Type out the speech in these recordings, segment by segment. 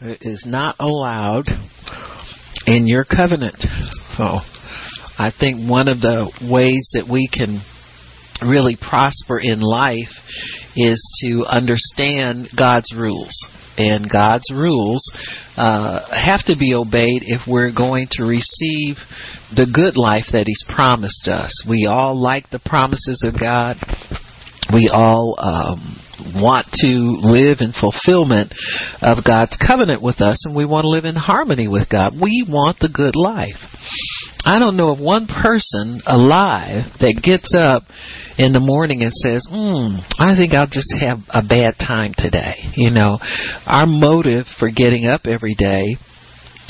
is not allowed in your covenant. So I think one of the ways that we can really prosper in life is to understand God's rules. And God's rules uh, have to be obeyed if we're going to receive the good life that He's promised us. We all like the promises of God. We all um, want to live in fulfillment of God's covenant with us, and we want to live in harmony with God. We want the good life. I don't know of one person alive that gets up in the morning and says, mm, I think I'll just have a bad time today. You know, our motive for getting up every day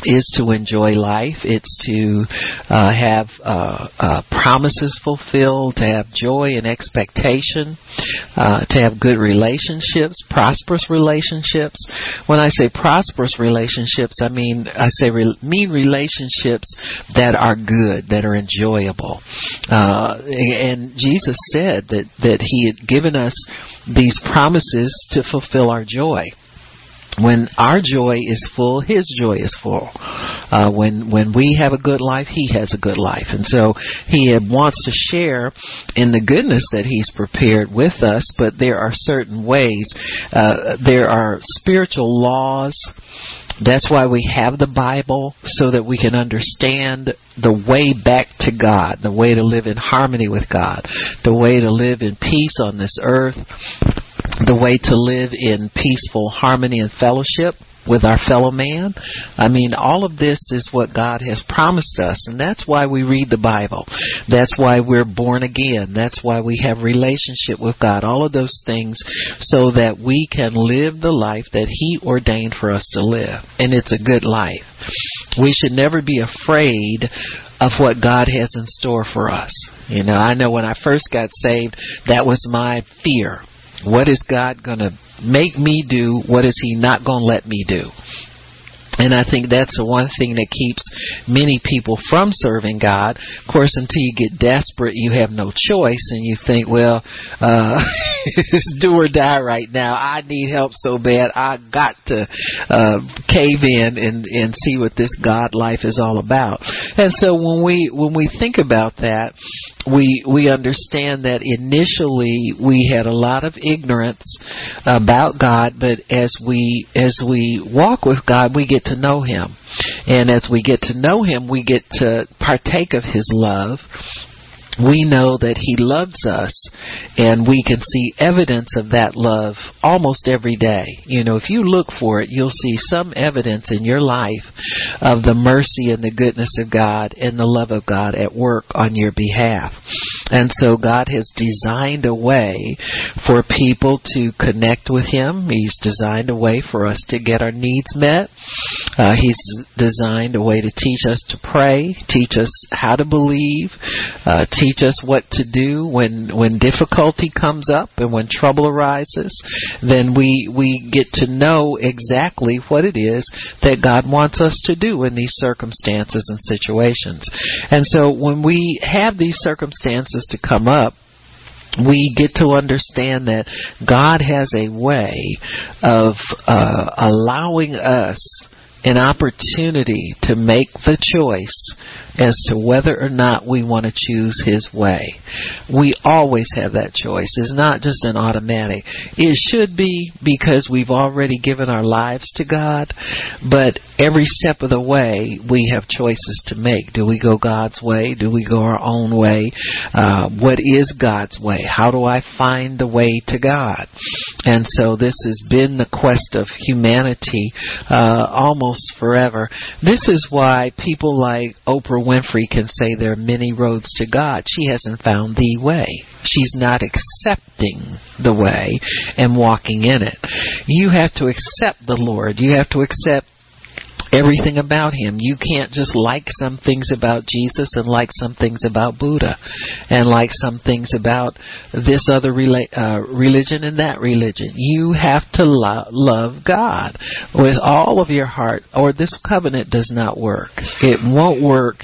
is to enjoy life. It's to uh, have uh, uh, promises fulfilled, to have joy and expectation, uh, to have good relationships, prosperous relationships. When I say prosperous relationships, I mean I say re- mean relationships that are good, that are enjoyable. Uh, and Jesus said that that He had given us these promises to fulfill our joy when our joy is full, His joy is full. Uh, when when we have a good life, He has a good life, and so He wants to share in the goodness that He's prepared with us. But there are certain ways. Uh, there are spiritual laws. That's why we have the Bible so that we can understand the way back to God, the way to live in harmony with God, the way to live in peace on this earth the way to live in peaceful harmony and fellowship with our fellow man. I mean, all of this is what God has promised us, and that's why we read the Bible. That's why we're born again. That's why we have relationship with God. All of those things so that we can live the life that He ordained for us to live. And it's a good life. We should never be afraid of what God has in store for us. You know, I know when I first got saved, that was my fear what is God going to make me do? What is He not going to let me do? And I think that's the one thing that keeps many people from serving God. Of course, until you get desperate, you have no choice, and you think, well, uh, it's do or die right now. I need help so bad. I got to uh, cave in and and see what this God life is all about. And so when we when we think about that, we we understand that initially we had a lot of ignorance about God, but as we as we walk with God, we get to know Him, and as we get to know Him, we get to partake of His love, we know that He loves us, and we can see evidence of that love almost every day. You know, if you look for it, you'll see some evidence in your life of the mercy and the goodness of God and the love of God at work on your behalf. And so God has designed a way for people to connect with Him. He's designed a way for us to get our needs met. Uh, he's designed a way to teach us to pray, teach us how to believe, uh, teach us what to do when when difficulty comes up and when trouble arises, then we we get to know exactly what it is that God wants us to do in these circumstances and situations. And so when we have these circumstances to come up, we get to understand that God has a way of uh, allowing us an opportunity to make the choice as to whether or not we want to choose His way. We always have that choice. It's not just an automatic. It should be because we've already given our lives to God, but every step of the way we have choices to make. Do we go God's way? Do we go our own way? Uh, what is God's way? How do I find the way to God? And so this has been the quest of humanity uh, almost forever. This is why people like Oprah Winfrey can say there are many roads to God. She hasn't found the way. She's not accepting the way and walking in it. You have to accept the Lord. You have to accept everything about him. You can't just like some things about Jesus and like some things about Buddha and like some things about this other rela- uh, religion and that religion. You have to lo- love God with all of your heart or this covenant does not work. It won't work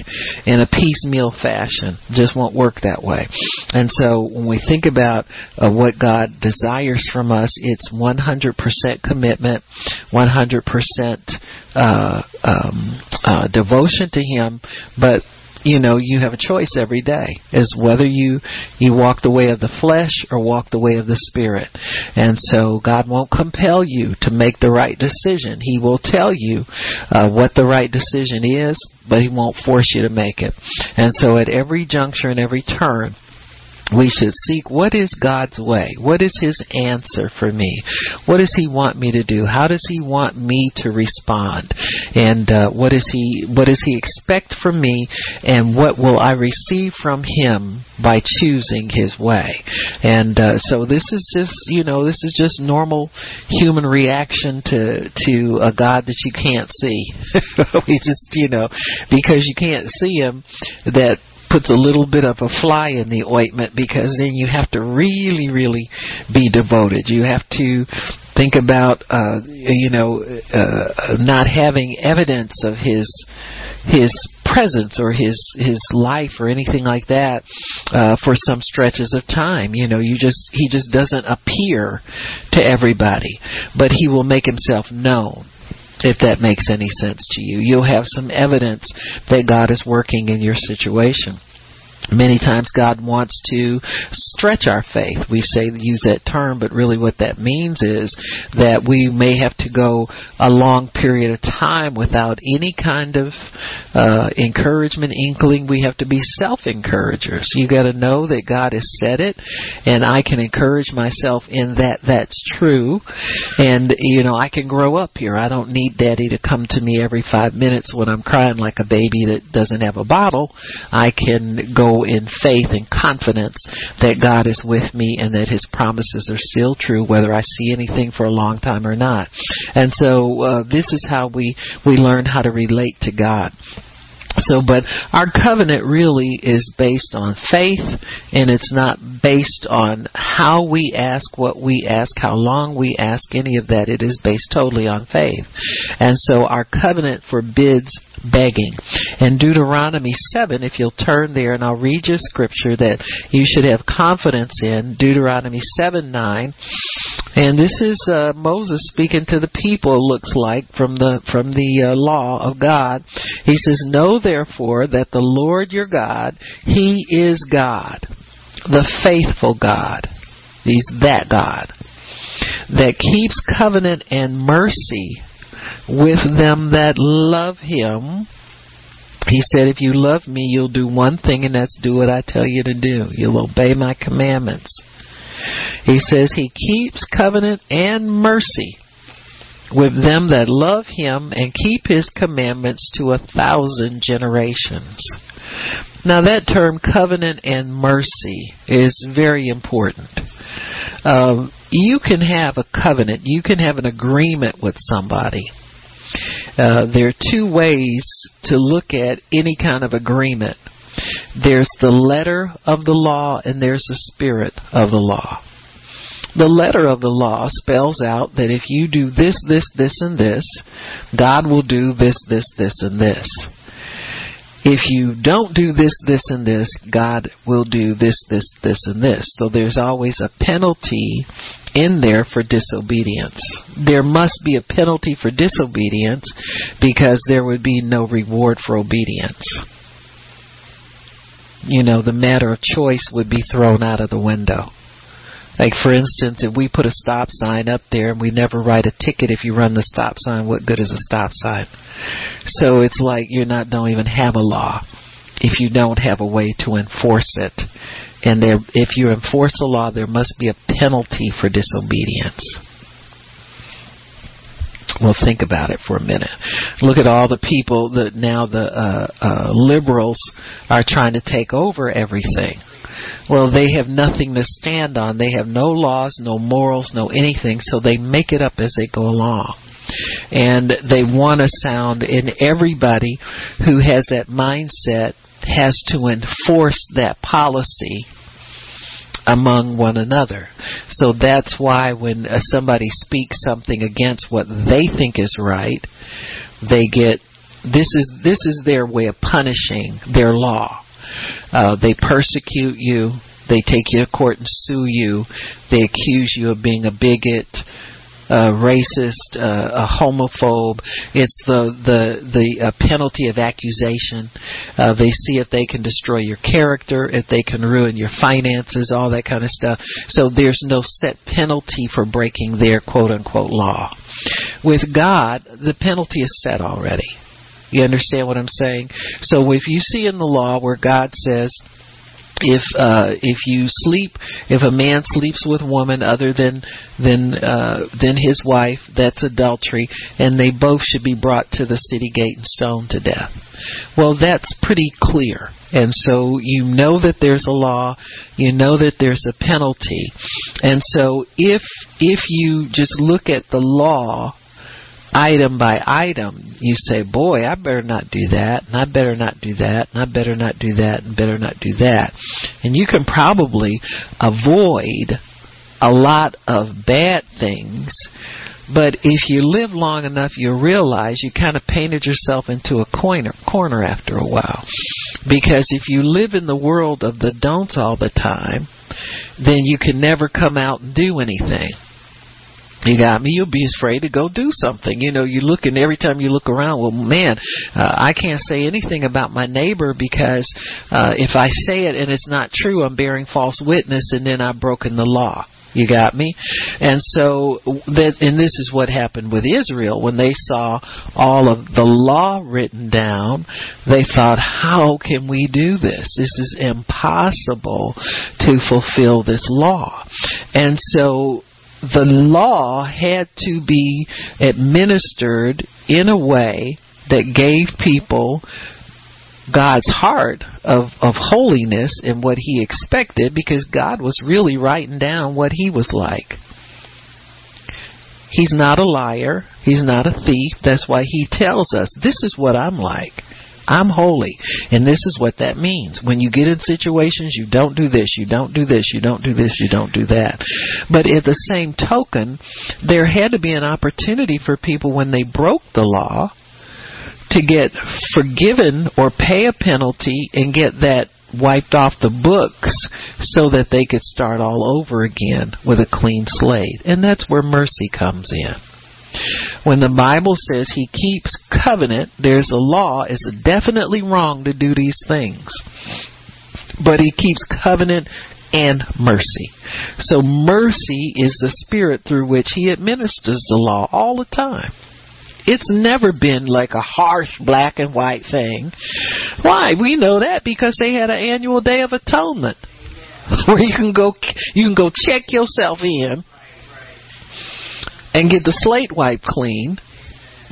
in a piecemeal fashion. Just won't work that way. And so when we think about uh, what God desires from us, it's 100% commitment, 100% uh, um, uh, devotion to Him, but you know you have a choice every day is whether you you walk the way of the flesh or walk the way of the spirit. And so god won't compel you to make the right decision. He will tell you uh, what the right decision is but he won't force you to make it. And so at every juncture and every turn we should seek what is God's way? What is His answer for me? What does He want me to do? How does He want me to respond? And uh, what does He what does He expect from me? And what will I receive from Him by choosing His way? And uh, so this is just you know this is just normal human reaction to to a God that you can't see. we just you know because you can't see Him that puts a little bit of a fly in the ointment because then you have to really, really be devoted. You have to think about, uh, you know, uh, not having evidence of his his presence or his his life or anything like that uh, for some stretches of time. You know, you just he just doesn't appear to everybody, but he will make himself known if that makes any sense to you. You'll have some evidence that God is working in your situation. Many times God wants to stretch our faith. We say use that term, but really what that means is that we may have to go a long period of time without any kind of uh, encouragement, inkling. We have to be self-encouragers. You got to know that God has said it, and I can encourage myself in that. That's true, and you know I can grow up here. I don't need Daddy to come to me every five minutes when I'm crying like a baby that doesn't have a bottle. I can go in faith and confidence that God is with me and that His promises are still true, whether I see anything for a long time or not. And so uh, this is how we we learn how to relate to God. So, but our covenant really is based on faith, and it's not based on how we ask, what we ask, how long we ask, any of that. It is based totally on faith. And so our covenant forbids begging. And Deuteronomy 7, if you'll turn there, and I'll read you a scripture that you should have confidence in, Deuteronomy 7 9. And this is uh, Moses speaking to the people, looks like, from the, from the uh, law of God. He says, Therefore that the Lord your God, He is God, the faithful God. He's that God that keeps covenant and mercy with them that love him. He said, If you love me, you'll do one thing, and that's do what I tell you to do. You'll obey my commandments. He says, He keeps covenant and mercy with them that love him and keep his commandments to a thousand generations. Now, that term covenant and mercy is very important. Um, you can have a covenant, you can have an agreement with somebody. Uh, there are two ways to look at any kind of agreement there's the letter of the law, and there's the spirit of the law. The letter of the law spells out that if you do this, this, this, and this, God will do this, this, this, and this if you don't do this, this, and this, God will do this, this, this, and this. So there's always a penalty in there for disobedience. There must be a penalty for disobedience because there would be no reward for obedience. You know, the matter of choice would be thrown out of the window. Like for instance, if we put a stop sign up there and we never write a ticket if you run the stop sign, what good is a stop sign? So it's like you're not don't even have a law if you don't have a way to enforce it. And there if you enforce a law, there must be a penalty for disobedience. Well, think about it for a minute. Look at all the people that now the uh, uh, liberals are trying to take over everything. Well, they have nothing to stand on. They have no laws, no morals, no anything, so they make it up as they go along. And they want to sound, and everybody who has that mindset has to enforce that policy among one another. So that's why when uh, somebody speaks something against what they think is right, they get this is this is their way of punishing their law. Uh, they persecute you. They take you to court and sue you. They accuse you of being a bigot uh, racist, uh, a homophobe. It's the the the uh, penalty of accusation. Uh, they see if they can destroy your character, if they can ruin your finances, all that kind of stuff. So there's no set penalty for breaking their quote unquote law. With God, the penalty is set already. You understand what I'm saying? So if you see in the law where God says if uh, if you sleep, if a man sleeps with woman other than than uh, than his wife, that's adultery, and they both should be brought to the city gate and stoned to death. Well, that's pretty clear, and so you know that there's a law, you know that there's a penalty, and so if if you just look at the law item by item, you say, boy, I better not do that, and I better not do that, and I better not do that, and better not do that. And you can probably avoid a lot of bad things. But if you live long enough, you realize you kind of painted yourself into a corner, corner after a while. Because if you live in the world of the don'ts all the time, then you can never come out and do anything you got me. You'll be afraid to go do something. You know, you look and every time you look around, well, man, uh, I can't say anything about my neighbor because uh, if I say it and it's not true, I'm bearing false witness, and then I've broken the law. You got me? And so, that, and this is what happened with Israel. When they saw all of the law written down, they thought, how can we do this? This is impossible to fulfill this law. And so, the law had to be administered in a way that gave people God's heart of, of holiness and what He expected because God was really writing down what He was like. He's not a liar. He's not a thief. That's why He tells us, this is what I'm like. I'm holy. And this is what that means. When you get in situations, you don't do this, you don't do this, you don't do this, you don't do that. But at the same token, there had to be an opportunity for people when they broke the law to get forgiven or pay a penalty and get that wiped off the books so that they could start all over again with a clean slate. And that's where mercy comes in. When the Bible says he keeps covenant, there's a law. It's definitely wrong to do these things. But he keeps covenant and mercy. So mercy is the spirit through which he administers the law all the time. It's never been like a harsh black and white thing. Why? We know that because they had an annual day of atonement where you can go you can go check yourself in and get the slate wiped clean.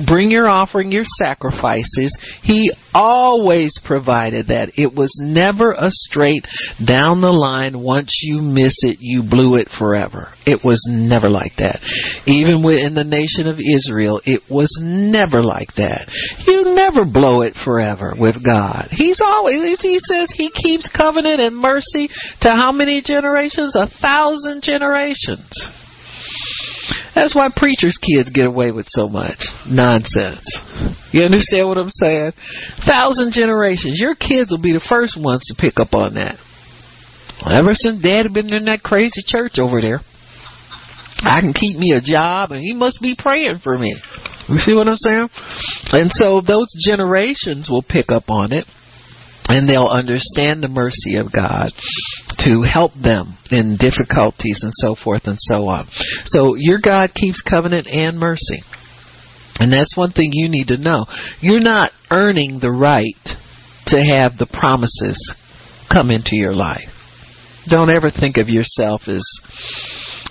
Bring your offering, your sacrifices. He always provided that. It was never a straight down the line, once you miss it, you blew it forever. It was never like that. Even within the nation of Israel, it was never like that. You never blow it forever with God. He's always, he says he keeps covenant and mercy to how many generations? A thousand generations. That's why preachers' kids get away with so much nonsense. You understand what I'm saying? Thousand generations. Your kids will be the first ones to pick up on that. Ever since Dad had been in that crazy church over there, I can keep me a job, and he must be praying for me. You see what I'm saying? And so those generations will pick up on it and they'll understand the mercy of God to help them in difficulties and so forth and so on. So your God keeps covenant and mercy. And that's one thing you need to know. You're not earning the right to have the promises come into your life. Don't ever think of yourself as,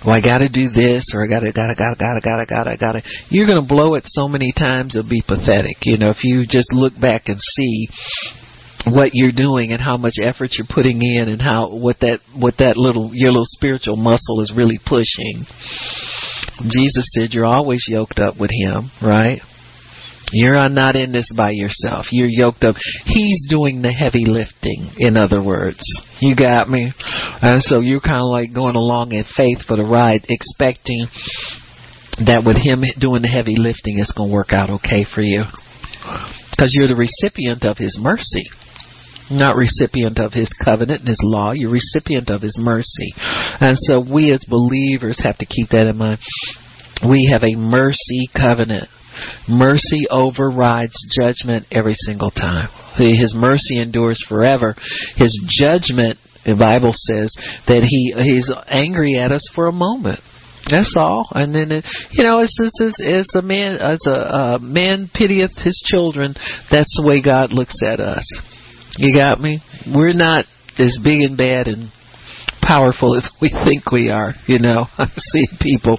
well, I gotta do this, or I gotta, gotta, gotta, gotta, gotta, gotta, gotta. You're gonna blow it so many times it'll be pathetic. You know, if you just look back and see what you're doing and how much effort you're putting in and how what that what that little your little spiritual muscle is really pushing Jesus said you're always yoked up with him, right? You're not in this by yourself. You're yoked up. He's doing the heavy lifting, in other words. You got me? And so you're kind of like going along in faith for the ride, expecting that with him doing the heavy lifting, it's going to work out okay for you. Because you're the recipient of his mercy not recipient of his covenant and his law. You're recipient of his mercy. And so we as believers have to keep that in mind. We have a mercy covenant. Mercy overrides judgment every single time. His mercy endures forever. His judgment, the Bible says, that he he's angry at us for a moment. That's all. And then, it, you know, it's as, a man as a man pitieth his children. That's the way God looks at us. You got me? We're not as big and bad and powerful as we think we are. You know, I see people.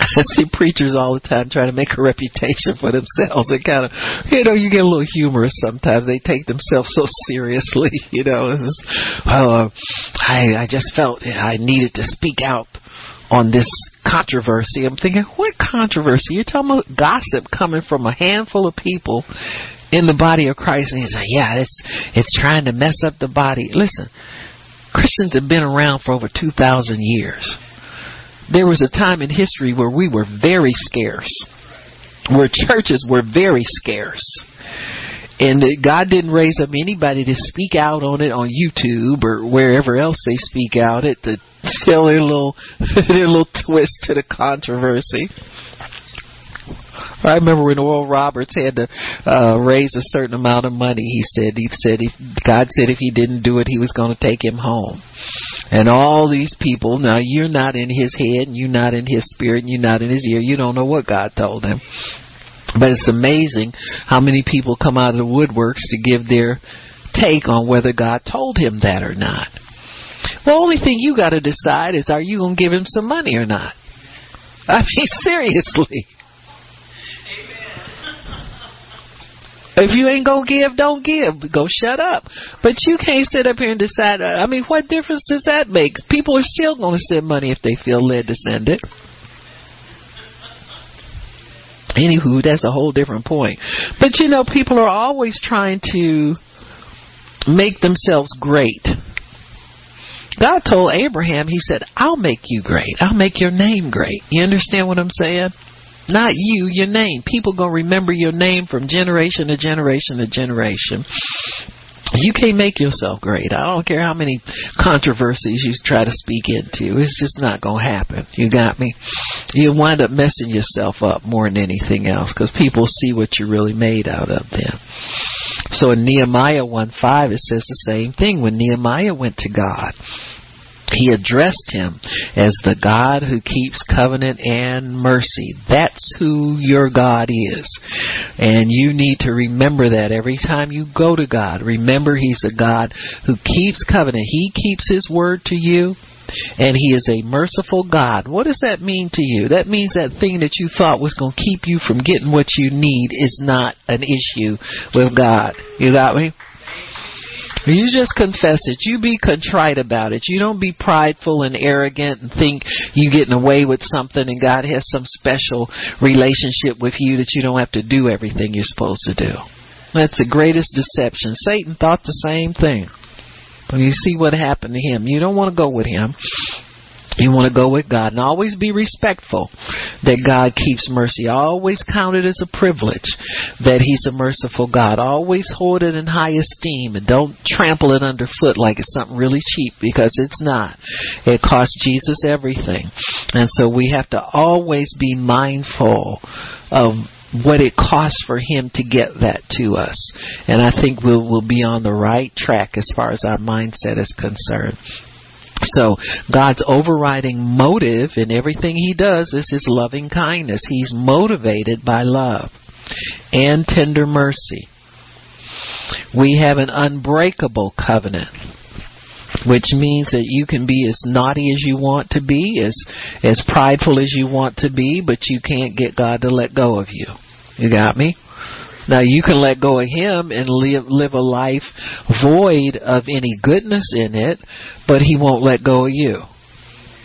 I see preachers all the time trying to make a reputation for themselves. It kind of, you know, you get a little humorous sometimes. They take themselves so seriously. You know, oh, I I just felt I needed to speak out on this controversy. I'm thinking, what controversy? You're talking about gossip coming from a handful of people in the body of Christ, and he's like, yeah, it's it's trying to mess up the body. Listen, Christians have been around for over two thousand years. There was a time in history where we were very scarce, where churches were very scarce. And God didn't raise up anybody to speak out on it on YouTube or wherever else they speak out it to tell their little their little twist to the controversy. I remember when Oral Roberts had to uh, raise a certain amount of money. He said he said if God said if he didn't do it, he was going to take him home. And all these people, now you're not in his head, and you're not in his spirit, and you're not in his ear. You don't know what God told him. But it's amazing how many people come out of the woodworks to give their take on whether God told him that or not. The only thing you got to decide is are you going to give him some money or not? I mean, seriously. If you ain't gonna give, don't give. Go shut up. But you can't sit up here and decide. I mean, what difference does that make? People are still gonna send money if they feel led to send it. Anywho, that's a whole different point. But you know, people are always trying to make themselves great. God told Abraham, He said, I'll make you great. I'll make your name great. You understand what I'm saying? Not you, your name. People gonna remember your name from generation to generation to generation. You can't make yourself great. I don't care how many controversies you try to speak into. It's just not going to happen. You got me? You wind up messing yourself up more than anything else because people see what you're really made out of then. So in Nehemiah 1 5, it says the same thing. When Nehemiah went to God, he addressed him as the God who keeps covenant and mercy. That's who your God is. And you need to remember that every time you go to God. Remember He's a God who keeps covenant. He keeps His word to you. And he is a merciful God. What does that mean to you? That means that thing that you thought was going to keep you from getting what you need is not an issue with God. You got me? You just confess it. You be contrite about it. You don't be prideful and arrogant and think you're getting away with something and God has some special relationship with you that you don't have to do everything you're supposed to do. That's the greatest deception. Satan thought the same thing. You see what happened to him, you don't want to go with him. You want to go with God and always be respectful that God keeps mercy. Always count it as a privilege that He's a merciful God. Always hold it in high esteem and don't trample it underfoot like it's something really cheap because it's not. It cost Jesus everything. And so we have to always be mindful of what it costs for him to get that to us. And I think we'll, we'll be on the right track as far as our mindset is concerned. So God's overriding motive in everything he does is his loving kindness. He's motivated by love and tender mercy. We have an unbreakable covenant which means that you can be as naughty as you want to be, as as prideful as you want to be, but you can't get God to let go of you. You got me? Now you can let go of him and live live a life void of any goodness in it, but he won't let go of you.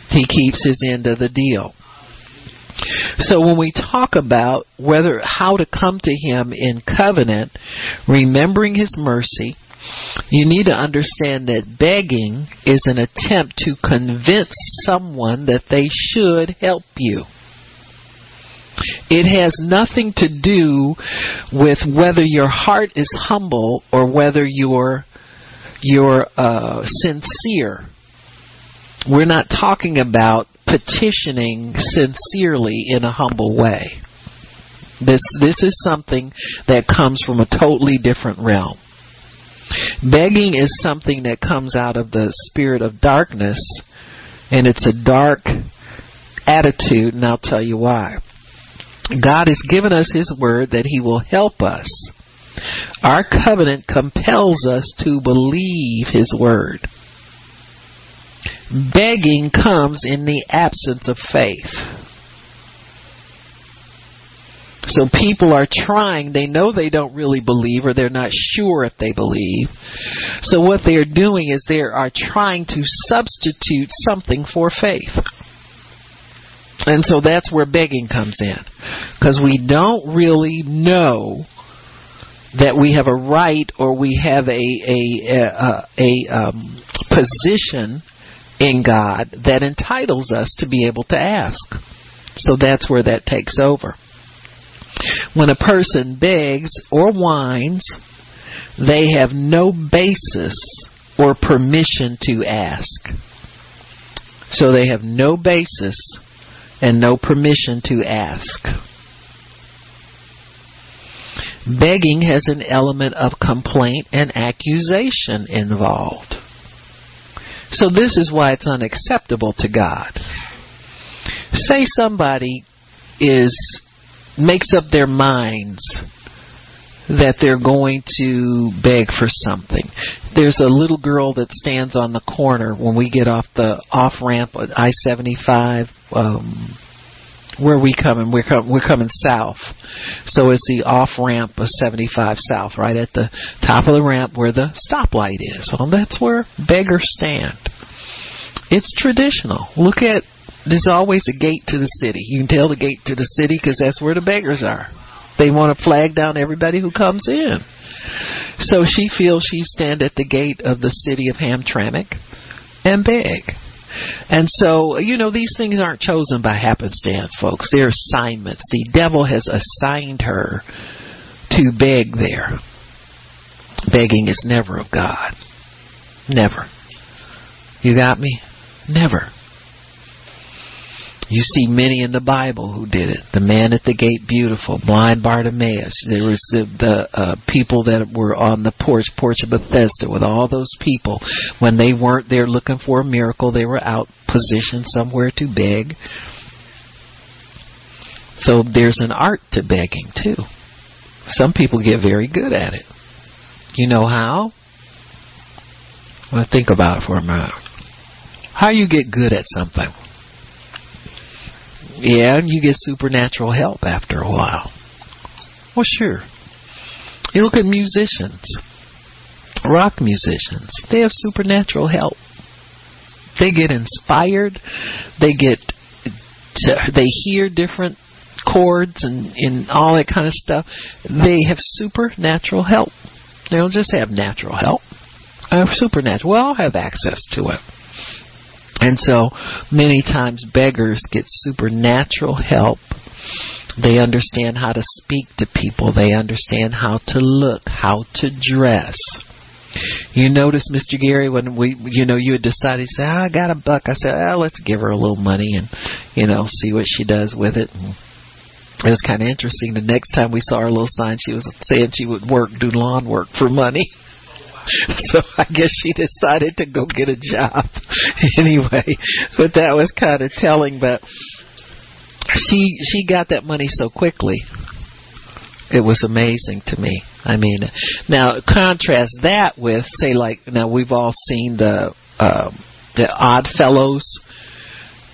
He keeps his end of the deal. So when we talk about whether how to come to him in covenant, remembering his mercy, you need to understand that begging is an attempt to convince someone that they should help you. It has nothing to do with whether your heart is humble or whether you're you're uh, sincere. We're not talking about petitioning sincerely in a humble way. This this is something that comes from a totally different realm. Begging is something that comes out of the spirit of darkness, and it's a dark attitude, and I'll tell you why. God has given us His word that He will help us. Our covenant compels us to believe His word. Begging comes in the absence of faith. So people are trying, they know they don't really believe or they're not sure if they believe. So what they're doing is they are trying to substitute something for faith. And so that's where begging comes in. Because we don't really know that we have a right or we have a a a, a um, position in God that entitles us to be able to ask. So that's where that takes over. When a person begs or whines, they have no basis or permission to ask. So they have no basis and no permission to ask. Begging has an element of complaint and accusation involved. So this is why it's unacceptable to God. Say somebody is makes up their minds that they're going to beg for something. There's a little girl that stands on the corner when we get off the off ramp at I seventy five. Um, where we coming? We're com- we're coming south, so it's the off ramp of seventy five south, right at the top of the ramp where the stoplight is. Well, that's where beggars stand. It's traditional. Look at there's always a gate to the city. You can tell the gate to the city because that's where the beggars are. They want to flag down everybody who comes in. So she feels she stand at the gate of the city of Hamtramck and beg. And so, you know, these things aren't chosen by happenstance, folks. They're assignments. The devil has assigned her to beg there. Begging is never of God. Never. You got me? Never. You see many in the Bible who did it. The man at the gate, beautiful, blind Bartimaeus. There was the, the uh, people that were on the porch, porch of Bethesda, with all those people. When they weren't there looking for a miracle, they were out positioned somewhere to beg. So there's an art to begging too. Some people get very good at it. You know how? Well, think about it for a minute. How you get good at something? Yeah, and you get supernatural help after a while. Well, sure. You look at musicians, rock musicians, they have supernatural help. They get inspired, they get, to, they hear different chords and, and all that kind of stuff. They have supernatural help. They don't just have natural help. I have supernatural. We all have access to it. And so many times beggars get supernatural help. They understand how to speak to people. They understand how to look, how to dress. You notice, Mr. Gary, when we, you know, you had decided, say, oh, I got a buck. I said, oh, let's give her a little money and, you know, see what she does with it. And it was kind of interesting. The next time we saw her little sign, she was saying she would work, do lawn work for money. so I guess she decided to go get a job anyway. But that was kind of telling. But she she got that money so quickly. It was amazing to me. I mean, now contrast that with say like now we've all seen the uh, the Odd Fellows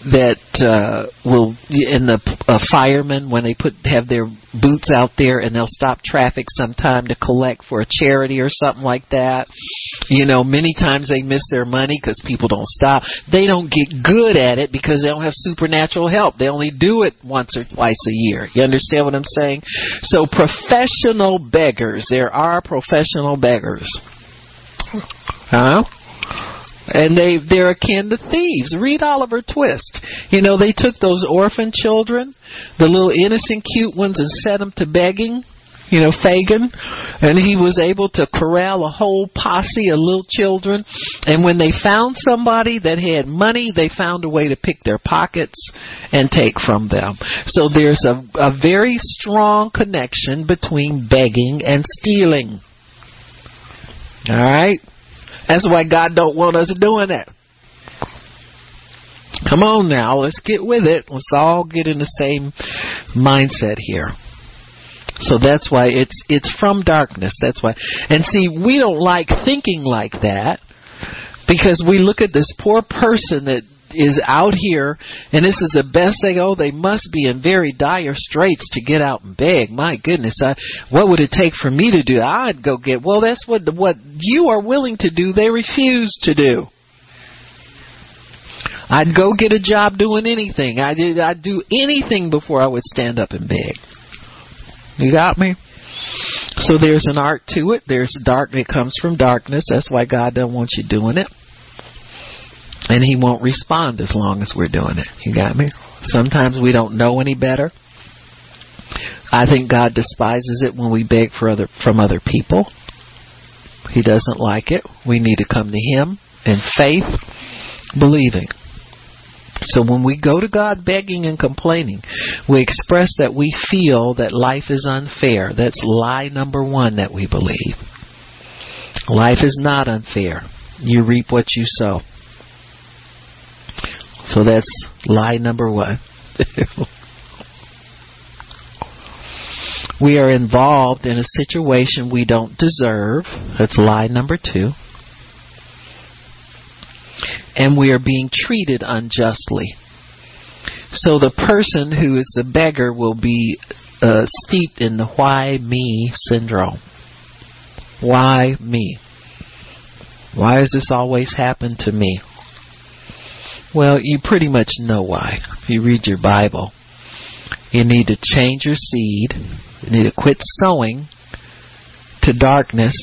that uh, will in the uh, firemen when they put have their boots out there and they'll stop traffic sometime to collect for a charity or something like that. You know, many times they miss their money because people don't stop. They don't get good at it because they don't have supernatural help. They only do it once or twice a year. You understand what I'm saying? So professional beggars. There are professional beggars. Huh? And they they're akin to thieves. Read Oliver Twist. You know, they took those orphan children, the little innocent cute ones and set them to begging. You know, Fagin, and he was able to corral a whole posse of little children. And when they found somebody that had money, they found a way to pick their pockets and take from them. So there's a, a very strong connection between begging and stealing. All right? That's why God don't want us doing that. Come on now, let's get with it. Let's all get in the same mindset here. So that's why it's it's from darkness. That's why. And see, we don't like thinking like that because we look at this poor person that is out here, and this is the best thing. Oh, they must be in very dire straits to get out and beg. My goodness, I, what would it take for me to do? I'd go get. Well, that's what what you are willing to do. They refuse to do. I'd go get a job doing anything. I did. I'd do anything before I would stand up and beg. You got me? So there's an art to it. There's dark. It comes from darkness. That's why God doesn't want you doing it and he won't respond as long as we're doing it. You got me? Sometimes we don't know any better. I think God despises it when we beg for other from other people. He doesn't like it. We need to come to him in faith, believing. So when we go to God begging and complaining, we express that we feel that life is unfair. That's lie number 1 that we believe. Life is not unfair. You reap what you sow. So that's lie number one. we are involved in a situation we don't deserve. That's lie number two. And we are being treated unjustly. So the person who is the beggar will be uh, steeped in the why me syndrome. Why me? Why does this always happen to me? Well, you pretty much know why. If you read your Bible, you need to change your seed. You need to quit sowing to darkness,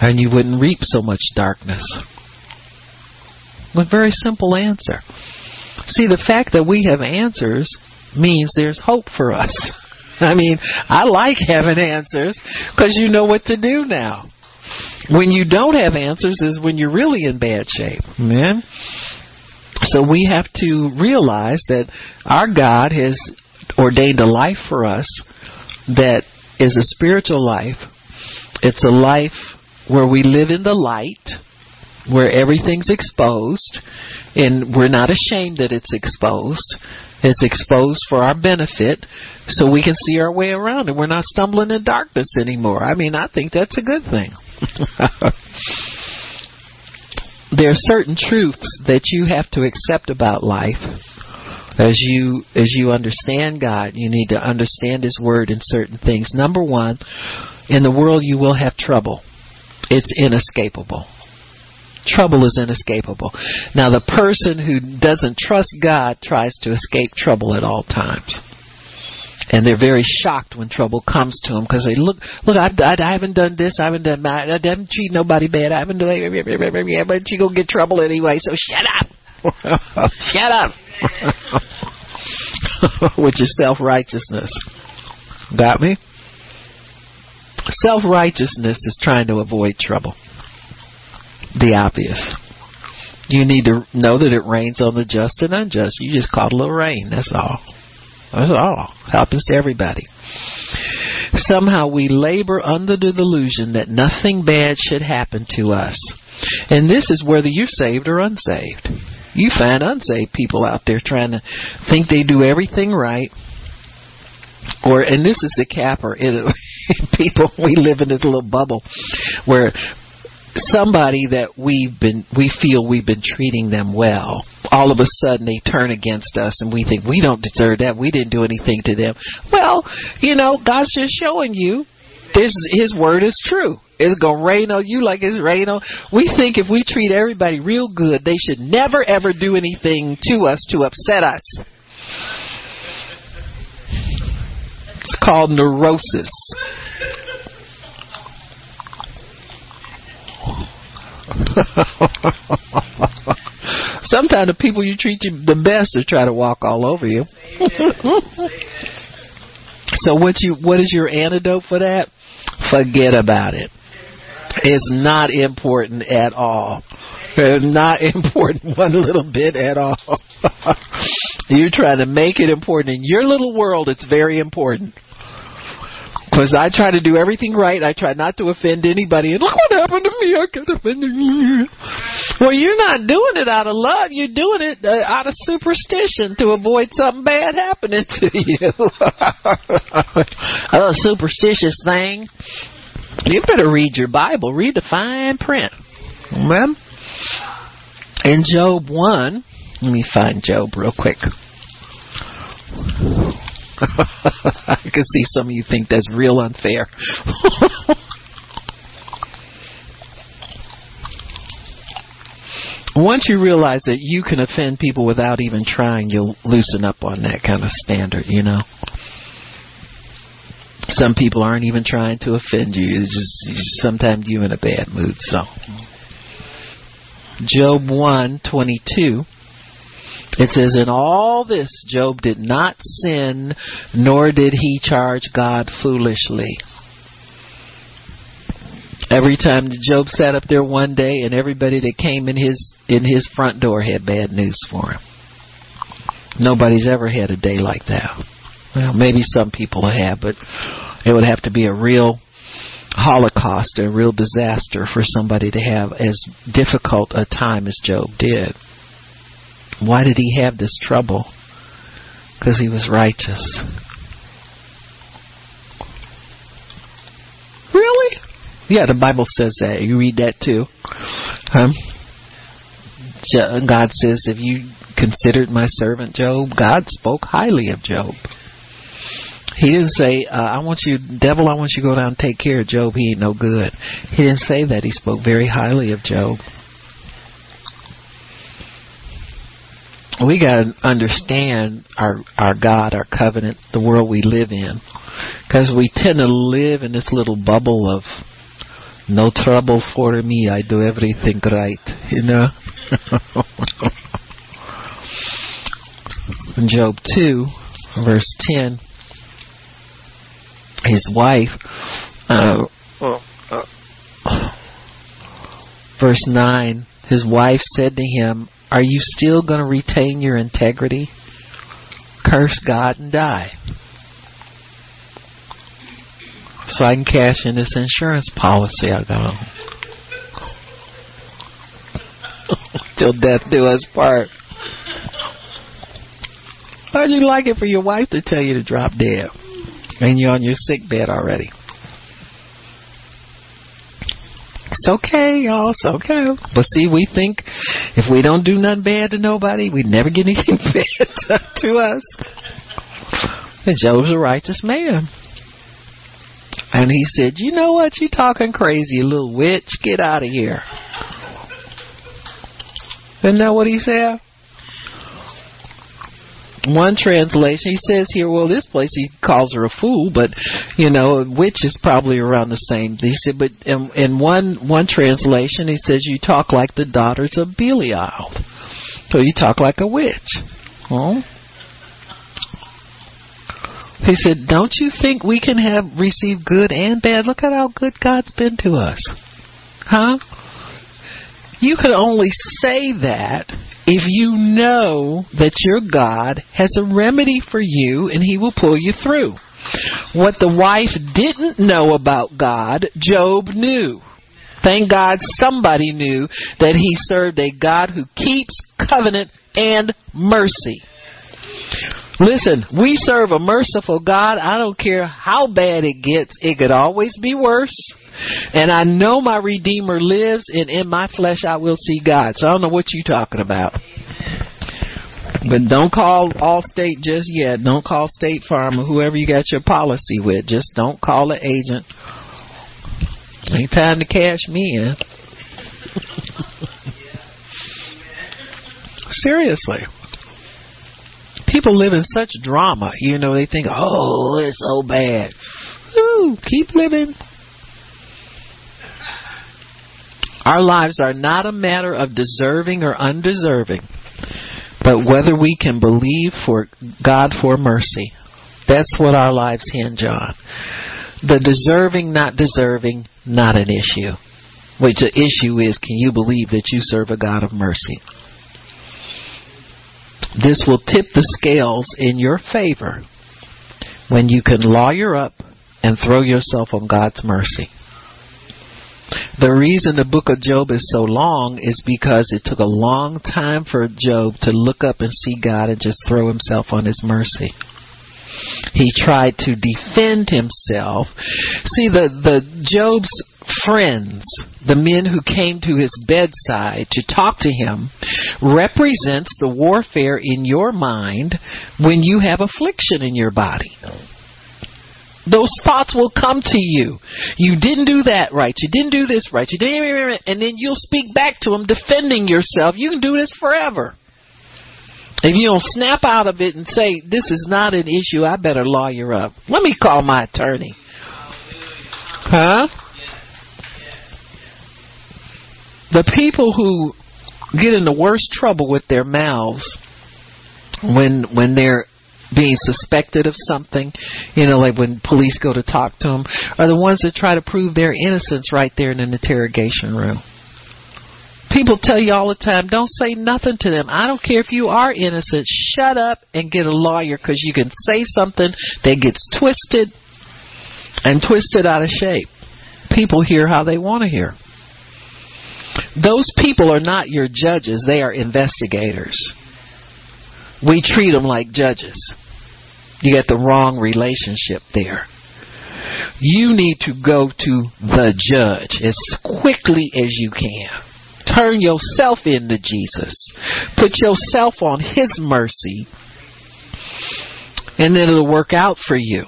and you wouldn't reap so much darkness. A very simple answer. See, the fact that we have answers means there's hope for us. I mean, I like having answers because you know what to do now. When you don't have answers is when you're really in bad shape. Man, so we have to realize that our God has ordained a life for us that is a spiritual life. It's a life where we live in the light, where everything's exposed, and we're not ashamed that it's exposed. It's exposed for our benefit so we can see our way around and we're not stumbling in darkness anymore. I mean, I think that's a good thing. there are certain truths that you have to accept about life. As you as you understand God you need to understand his word in certain things. Number 1 in the world you will have trouble. It's inescapable. Trouble is inescapable. Now the person who doesn't trust God tries to escape trouble at all times and they're very shocked when trouble comes to them because they look, look, I, I, I haven't done this, I haven't done that, I haven't treated nobody bad, I haven't done, yeah, but you gonna get trouble anyway, so shut up, shut up, which is self righteousness. Got me? Self righteousness is trying to avoid trouble. The obvious. You need to know that it rains on the just and unjust. You just caught a little rain. That's all. That's all. Happens to everybody. Somehow we labor under the delusion that nothing bad should happen to us. And this is whether you're saved or unsaved. You find unsaved people out there trying to think they do everything right. Or and this is the capper. It, people we live in this little bubble where somebody that we've been we feel we've been treating them well all of a sudden they turn against us and we think we don't deserve that. We didn't do anything to them. Well you know god's just showing you this his word is true. It's gonna rain on you like it's rain on we think if we treat everybody real good they should never ever do anything to us to upset us. It's called neurosis Sometimes the people you treat you the best are try to walk all over you. so what you what is your antidote for that? Forget about it. It's not important at all. It's not important one little bit at all. You're trying to make it important in your little world. It's very important. Because I try to do everything right. I try not to offend anybody. And look what happened to me. I got offended. Well, you're not doing it out of love. You're doing it uh, out of superstition to avoid something bad happening to you. a superstitious thing. You better read your Bible. Read the fine print. Amen. In Job 1, let me find Job real quick. I can see some of you think that's real unfair. Once you realize that you can offend people without even trying, you'll loosen up on that kind of standard, you know. Some people aren't even trying to offend you. It's just sometimes you're in a bad mood. So, Job one twenty two it says, In all this, Job did not sin, nor did he charge God foolishly. Every time Job sat up there one day, and everybody that came in his in his front door had bad news for him. Nobody's ever had a day like that. Well, maybe some people have, but it would have to be a real holocaust, a real disaster for somebody to have as difficult a time as Job did. Why did he have this trouble? Because he was righteous. Really? Yeah, the Bible says that. You read that too. Um, God says, if you considered my servant Job, God spoke highly of Job. He didn't say, uh, I want you, devil, I want you to go down and take care of Job. He ain't no good. He didn't say that. He spoke very highly of Job. We got to understand our our God, our covenant, the world we live in, because we tend to live in this little bubble of no trouble for me. I do everything right, you know. in Job two, verse ten, his wife. Uh, verse 9 his wife said to him are you still going to retain your integrity? Curse God and die. So I can cash in this insurance policy I got on. Till death do us part. How'd you like it for your wife to tell you to drop dead? And you're on your sick bed already. It's okay, y'all. It's okay. But see, we think if we don't do nothing bad to nobody, we never get anything bad to us. And Job's a righteous man. And he said, You know what? You talking crazy, little witch. Get out of here. Isn't that what he said? One translation he says here well this place he calls her a fool but you know witch is probably around the same. He said but in, in one one translation he says you talk like the daughters of belial. So you talk like a witch. Oh he said don't you think we can have receive good and bad? Look at how good god's been to us. Huh you can only say that if you know that your God has a remedy for you and he will pull you through. What the wife didn't know about God, Job knew. Thank God somebody knew that he served a God who keeps covenant and mercy. Listen, we serve a merciful God. I don't care how bad it gets. It could always be worse. And I know my Redeemer lives, and in my flesh I will see God. So I don't know what you're talking about. But don't call Allstate just yet. Don't call State Farm or whoever you got your policy with. Just don't call the agent. Ain't time to cash me in. Seriously. People live in such drama. You know, they think, oh, it's so bad. Ooh, keep living. Our lives are not a matter of deserving or undeserving, but whether we can believe for God for mercy. That's what our lives hinge on. The deserving, not deserving, not an issue. Which the issue is, can you believe that you serve a God of mercy? This will tip the scales in your favor when you can lawyer up and throw yourself on God's mercy. The reason the book of Job is so long is because it took a long time for Job to look up and see God and just throw himself on his mercy. He tried to defend himself. See, the, the Job's friends, the men who came to his bedside to talk to him, represents the warfare in your mind when you have affliction in your body. Those thoughts will come to you. You didn't do that right. You didn't do this right. You didn't, and then you'll speak back to them defending yourself. You can do this forever. If you don't snap out of it and say, this is not an issue, I better lawyer up. Let me call my attorney. Huh? The people who get in the worst trouble with their mouths when when they're being suspected of something, you know, like when police go to talk to them, are the ones that try to prove their innocence right there in an interrogation room. People tell you all the time, don't say nothing to them. I don't care if you are innocent. Shut up and get a lawyer because you can say something that gets twisted and twisted out of shape. People hear how they want to hear. Those people are not your judges, they are investigators. We treat them like judges. You get the wrong relationship there. You need to go to the judge as quickly as you can. Turn yourself into Jesus. Put yourself on His mercy. And then it'll work out for you.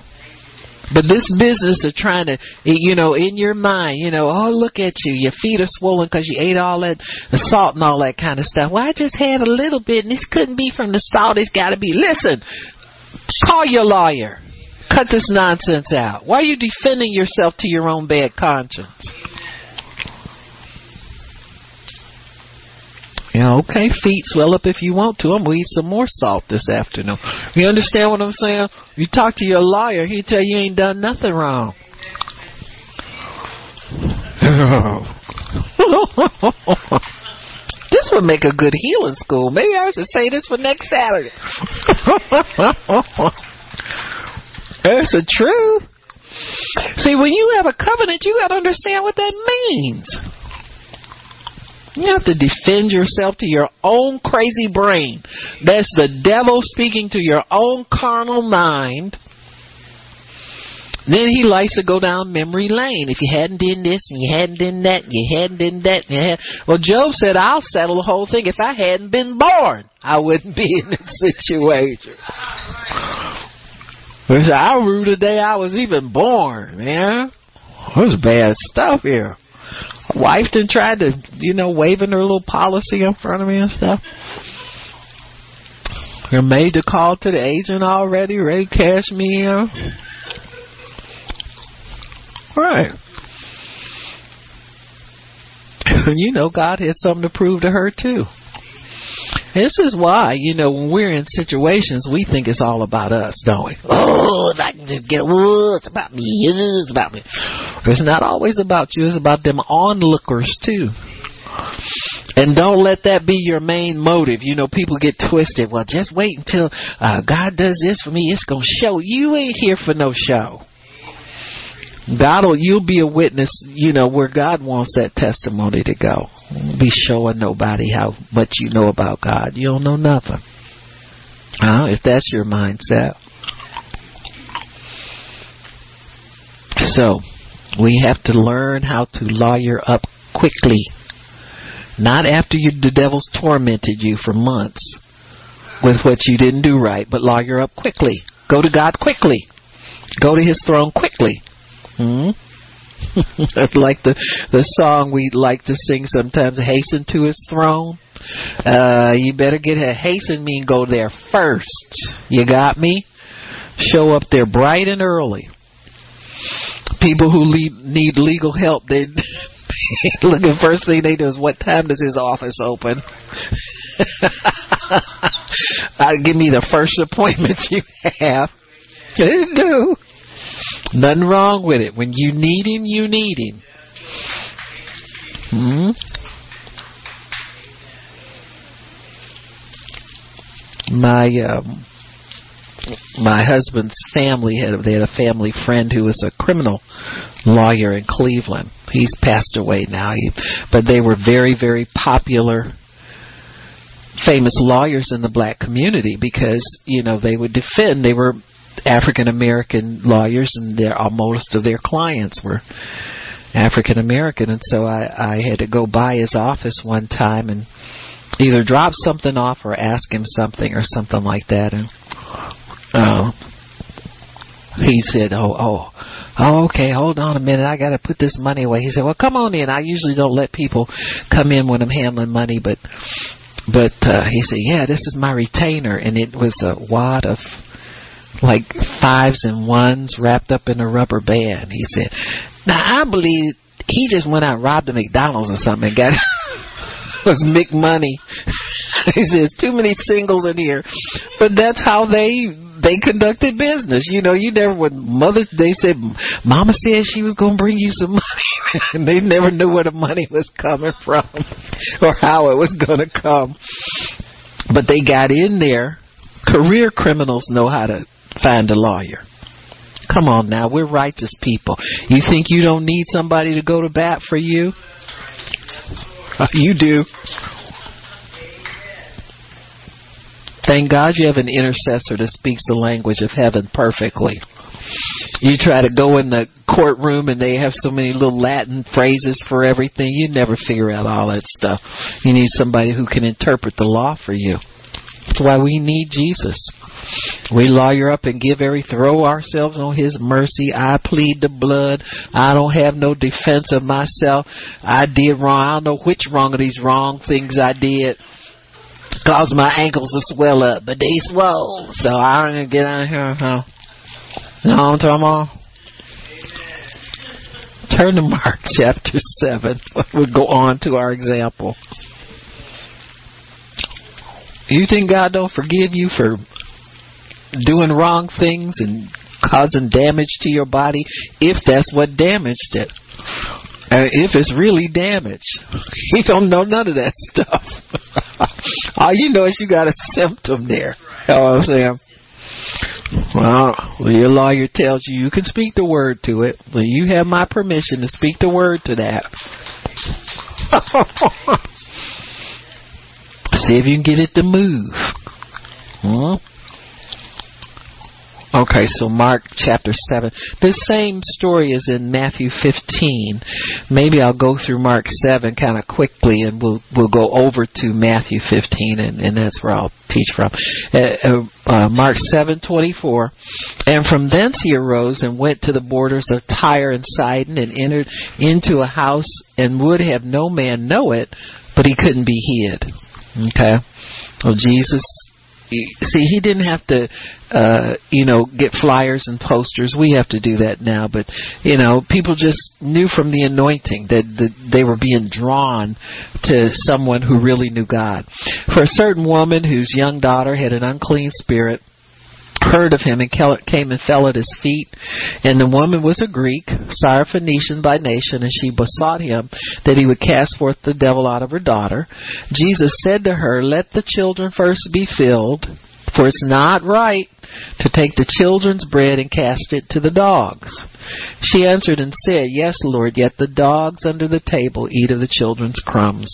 But this business of trying to, you know, in your mind, you know, oh, look at you. Your feet are swollen because you ate all that salt and all that kind of stuff. Well, I just had a little bit, and this couldn't be from the salt. It's got to be. Listen, call your lawyer. Cut this nonsense out. Why are you defending yourself to your own bad conscience? You know, okay, feet swell up if you want to. I'm gonna eat some more salt this afternoon. You understand what I'm saying? You talk to your lawyer, he tell you ain't done nothing wrong. this would make a good healing school. Maybe I should say this for next Saturday. That's the truth. See, when you have a covenant, you got to understand what that means. You have to defend yourself to your own crazy brain. That's the devil speaking to your own carnal mind. Then he likes to go down memory lane. If you hadn't done this and you hadn't done that and you hadn't done that, and you had, well, Job said, "I'll settle the whole thing if I hadn't been born. I wouldn't be in this situation." I rue the day I was even born, man. There's bad stuff here wife done tried to, you know, waving her little policy in front of me and stuff. Her made the call to the agent already, ready to cash me in. Right. you know, God had something to prove to her too. This is why, you know, when we're in situations, we think it's all about us, don't we? Oh, if I can just get, oh, it's about me, it's about me. It's not always about you, it's about them onlookers too. And don't let that be your main motive. You know, people get twisted. Well, just wait until uh, God does this for me. It's going to show. You ain't here for no show. God'll you'll be a witness, you know, where God wants that testimony to go. Be showing nobody how much you know about God. You don't know nothing. Uh, if that's your mindset. So, we have to learn how to lawyer up quickly. Not after you, the devil's tormented you for months with what you didn't do right, but lawyer up quickly. Go to God quickly. Go to His throne quickly. Hmm? That's like the the song we like to sing sometimes. Hasten to His throne. Uh, you better get a hasten mean go there first. You got me? Show up there bright and early. People who lead, need legal help, they look the first thing they do is what time does his office open? uh, give me the first appointment you have. do. Nothing wrong with it. When you need him, you need him. Hmm? My um, my husband's family had they had a family friend who was a criminal lawyer in Cleveland. He's passed away now, he, but they were very very popular famous lawyers in the black community because you know they would defend they were African American lawyers and their most of their clients were African American and so I, I had to go by his office one time and either drop something off or ask him something or something like that and uh, he said, "Oh, oh, oh, okay. Hold on a minute. I got to put this money away." He said, "Well, come on in. I usually don't let people come in when I'm handling money, but, but uh, he said, yeah, this is my retainer, and it was a wad of." Like fives and ones wrapped up in a rubber band. He said, "Now I believe he just went out and robbed a McDonald's or something and got was McMoney." he says, "Too many singles in here," but that's how they they conducted business. You know, you never would mother they said mama said she was gonna bring you some money and they never knew where the money was coming from or how it was gonna come. But they got in there. Career criminals know how to find a lawyer. Come on now, we're righteous people. You think you don't need somebody to go to bat for you? Uh, you do. Thank God you have an intercessor that speaks the language of heaven perfectly. You try to go in the courtroom and they have so many little Latin phrases for everything. You never figure out all that stuff. You need somebody who can interpret the law for you. That's why we need Jesus. We lawyer up and give every throw ourselves on his mercy. I plead the blood. I don't have no defense of myself. I did wrong. I don't know which wrong of these wrong things I did caused my ankles to swell up, but they swell. So I don't even get out of here. Huh? What I'm talking about? Turn to Mark chapter 7. We'll go on to our example. You think God don't forgive you for doing wrong things and causing damage to your body if that's what damaged it? Uh, if it's really damaged, he don't know none of that stuff. All you know is you got a symptom there. You know what I'm saying? Well, your lawyer tells you you can speak the word to it. Well, you have my permission to speak the word to that. See if you can get it to move. Huh? Okay, so Mark chapter 7. The same story is in Matthew 15. Maybe I'll go through Mark 7 kind of quickly and we'll we'll go over to Matthew 15 and, and that's where I'll teach from. Uh, uh, uh Mark 7:24. And from thence he arose and went to the borders of Tyre and Sidon and entered into a house and would have no man know it, but he couldn't be hid. Okay. Well, Jesus. See he didn't have to uh you know get flyers and posters. We have to do that now. But you know people just knew from the anointing that, that they were being drawn to someone who really knew god. For a certain woman whose young daughter had an unclean spirit heard of him and came and fell at his feet. And the woman was a Greek, Syrophoenician by nation, and she besought him that he would cast forth the devil out of her daughter. Jesus said to her, Let the children first be filled For it's not right to take the children's bread and cast it to the dogs. She answered and said, Yes, Lord, yet the dogs under the table eat of the children's crumbs.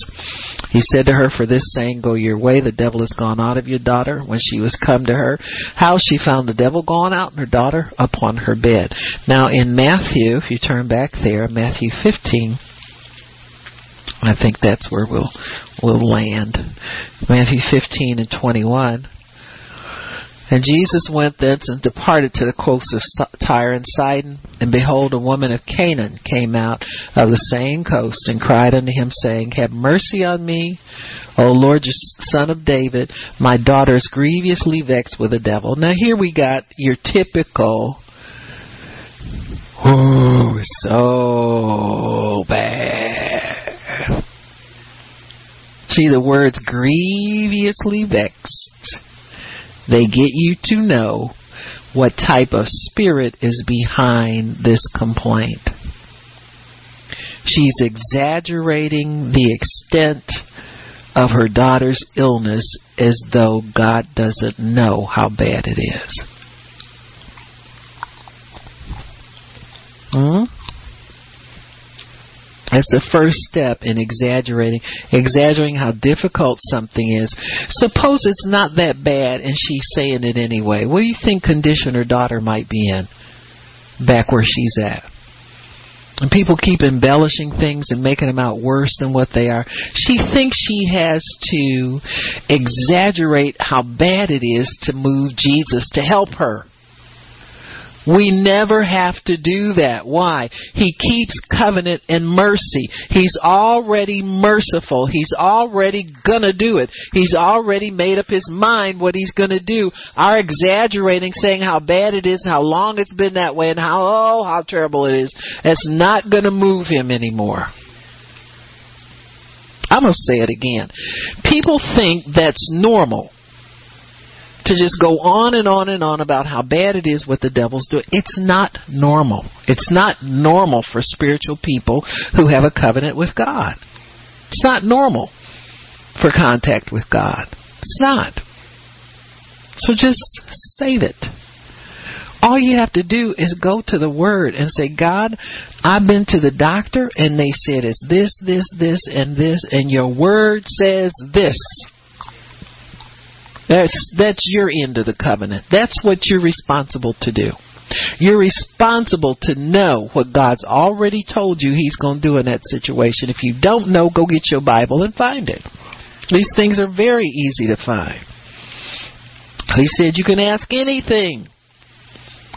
He said to her, For this saying, Go your way, the devil is gone out of your daughter. When she was come to her how she found the devil gone out and her daughter upon her bed. Now in Matthew, if you turn back there, Matthew 15, I think that's where we'll we'll land. Matthew 15 and 21. And Jesus went thence and departed to the coast of Tyre and Sidon. And behold, a woman of Canaan came out of the same coast and cried unto him, saying, Have mercy on me, O Lord, son of David. My daughter is grievously vexed with the devil. Now here we got your typical, oh, so bad. See the words grievously vexed they get you to know what type of spirit is behind this complaint. She's exaggerating the extent of her daughter's illness as though God doesn't know how bad it is. Hmm? That's the first step in exaggerating, exaggerating how difficult something is. Suppose it's not that bad and she's saying it anyway. What do you think condition her daughter might be in back where she's at? And people keep embellishing things and making them out worse than what they are. She thinks she has to exaggerate how bad it is to move Jesus to help her. We never have to do that. Why? He keeps covenant and mercy. He's already merciful. He's already gonna do it. He's already made up his mind what he's gonna do. Our exaggerating, saying how bad it is how long it's been that way and how, oh, how terrible it is, that's not gonna move him anymore. I'm gonna say it again. People think that's normal to just go on and on and on about how bad it is what the devil's doing. It's not normal. It's not normal for spiritual people who have a covenant with God. It's not normal for contact with God. It's not. So just save it. All you have to do is go to the Word and say, God, I've been to the doctor and they said it's this, this, this, and this, and your Word says this. That's that's your end of the covenant. That's what you're responsible to do. You're responsible to know what God's already told you He's going to do in that situation. If you don't know, go get your Bible and find it. These things are very easy to find. He said you can ask anything,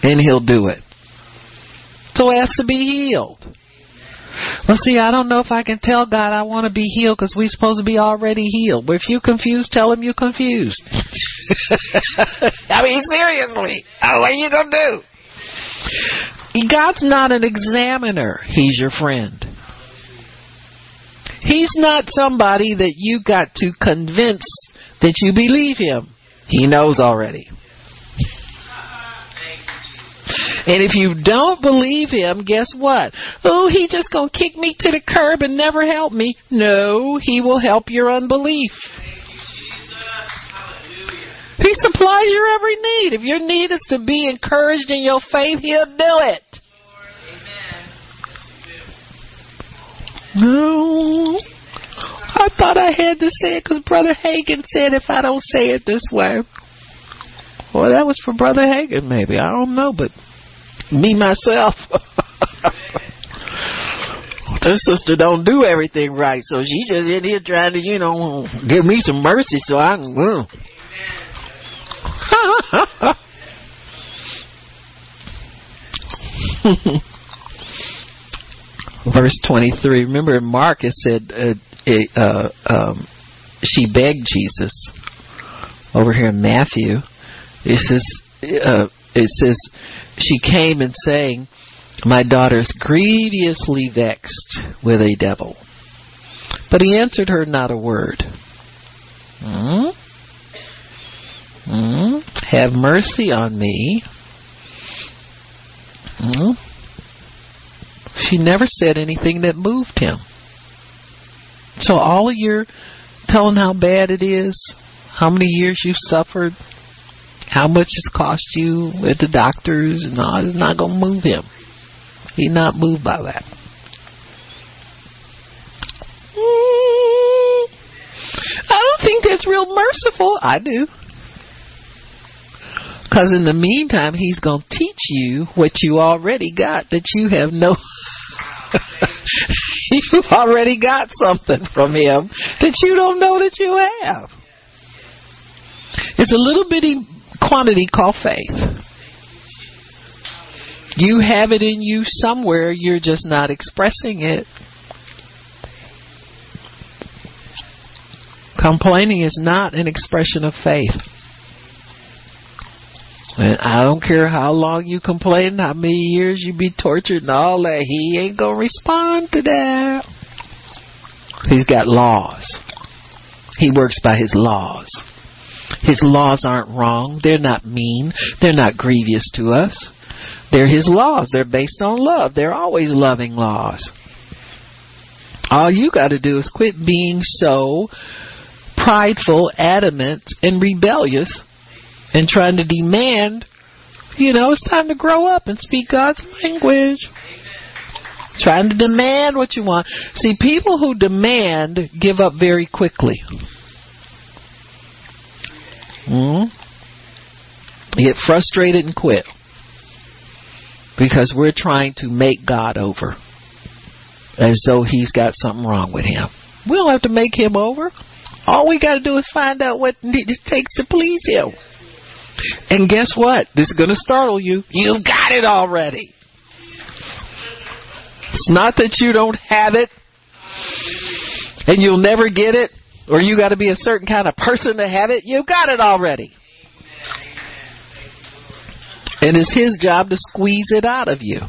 and He'll do it. So ask to be healed. Well, see, I don't know if I can tell God I want to be healed because we're supposed to be already healed. But if you're confused, tell him you're confused. I mean, seriously. Oh, what are you going to do? God's not an examiner. He's your friend. He's not somebody that you got to convince that you believe him. He knows already. And if you don't believe him, guess what? Oh, he just going to kick me to the curb and never help me. No, he will help your unbelief. He supplies your every need. If your need is to be encouraged in your faith, he'll do it. Amen. No. I thought I had to say it because Brother Hagin said if I don't say it this way. Well, that was for Brother Hagin, maybe. I don't know, but me myself. this sister don't do everything right, so she just in here trying to, you know, give me some mercy so I can. Uh. Verse 23. Remember, Mark it said uh, uh, um, she begged Jesus. Over here in Matthew, it says uh, it says she came and saying, My daughter is grievously vexed with a devil. But he answered her not a word. Hmm? Hmm? Have mercy on me. Hmm? She never said anything that moved him. So all of your telling how bad it is, how many years you've suffered, how much it's cost you at the doctors and all, it's not going to move him. He's not moved by that. Mm, I don't think that's real merciful. I do. Because in the meantime, he's going to teach you what you already got that you have no. you already got something from him that you don't know that you have. It's a little bitty quantity called faith. You have it in you somewhere, you're just not expressing it. Complaining is not an expression of faith. And I don't care how long you complain, how many years you be tortured and all that, he ain't gonna respond to that. He's got laws. He works by his laws. His laws aren't wrong. They're not mean. They're not grievous to us. They're his laws. They're based on love. They're always loving laws. All you got to do is quit being so prideful, adamant, and rebellious and trying to demand, you know, it's time to grow up and speak God's language. Trying to demand what you want. See, people who demand give up very quickly. Mm-hmm. get frustrated and quit because we're trying to make God over as though he's got something wrong with him. We don't have to make him over. All we got to do is find out what it takes to please him. And guess what? This is going to startle you. You've got it already. It's not that you don't have it and you'll never get it or you got to be a certain kind of person to have it. You've got it already. And it's his job to squeeze it out of you.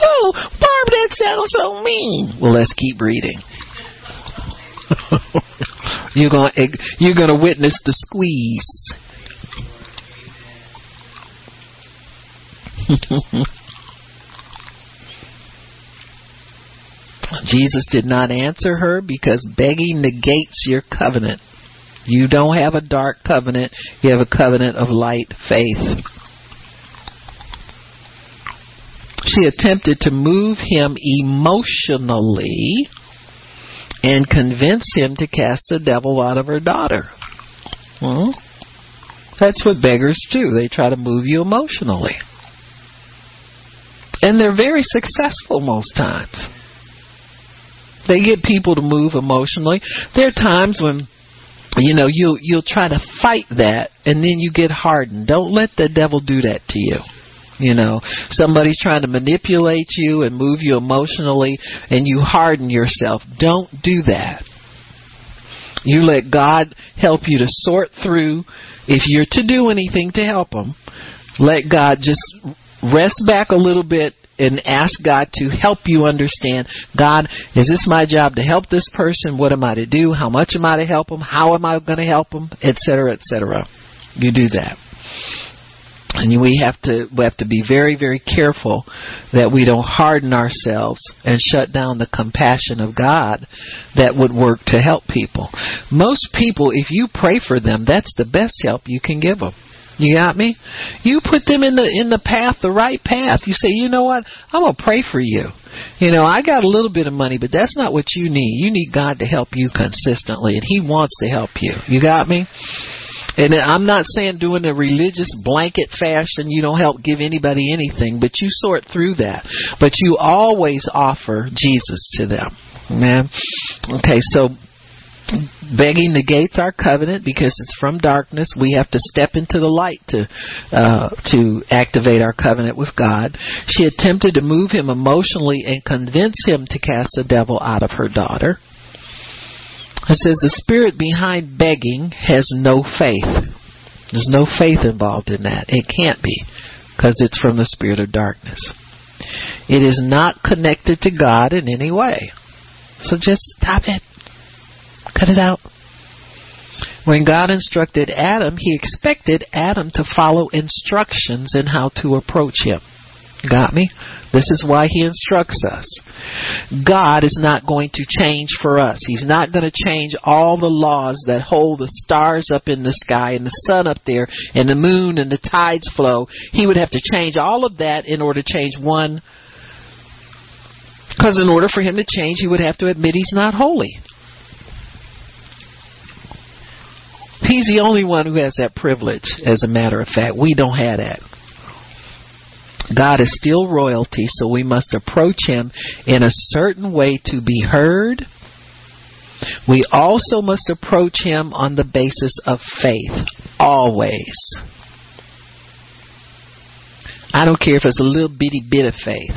Oh, Barb, that sounds so mean. Well, let's keep reading. you're gonna eh, you're gonna witness the squeeze. Jesus did not answer her because begging negates your covenant. You don't have a dark covenant, you have a covenant of light faith. She attempted to move him emotionally and convince him to cast the devil out of her daughter. Well, that's what beggars do. They try to move you emotionally. And they're very successful most times. They get people to move emotionally. There are times when you know you'll you'll try to fight that and then you get hardened. Don't let the devil do that to you. You know, somebody's trying to manipulate you and move you emotionally and you harden yourself. Don't do that. You let God help you to sort through if you're to do anything to help them. Let God just rest back a little bit and ask God to help you understand God, is this my job to help this person? What am I to do? How much am I to help them? How am I going to help them? Etc. Etc. You do that. And we have to we have to be very very careful that we don't harden ourselves and shut down the compassion of God that would work to help people. Most people, if you pray for them, that's the best help you can give them. You got me? You put them in the in the path, the right path. You say, you know what? I'm gonna pray for you. You know, I got a little bit of money, but that's not what you need. You need God to help you consistently, and He wants to help you. You got me? And I'm not saying doing a religious blanket fashion, you don't help give anybody anything, but you sort through that. But you always offer Jesus to them. Man. Okay, so begging negates our covenant because it's from darkness. We have to step into the light to uh, to activate our covenant with God. She attempted to move him emotionally and convince him to cast the devil out of her daughter. It says the spirit behind begging has no faith. There's no faith involved in that. It can't be because it's from the spirit of darkness. It is not connected to God in any way. So just stop it. Cut it out. When God instructed Adam, he expected Adam to follow instructions in how to approach him. Got me? This is why he instructs us. God is not going to change for us. He's not going to change all the laws that hold the stars up in the sky and the sun up there and the moon and the tides flow. He would have to change all of that in order to change one. Because in order for him to change, he would have to admit he's not holy. He's the only one who has that privilege, as a matter of fact. We don't have that. God is still royalty, so we must approach Him in a certain way to be heard. We also must approach Him on the basis of faith, always. I don't care if it's a little bitty bit of faith.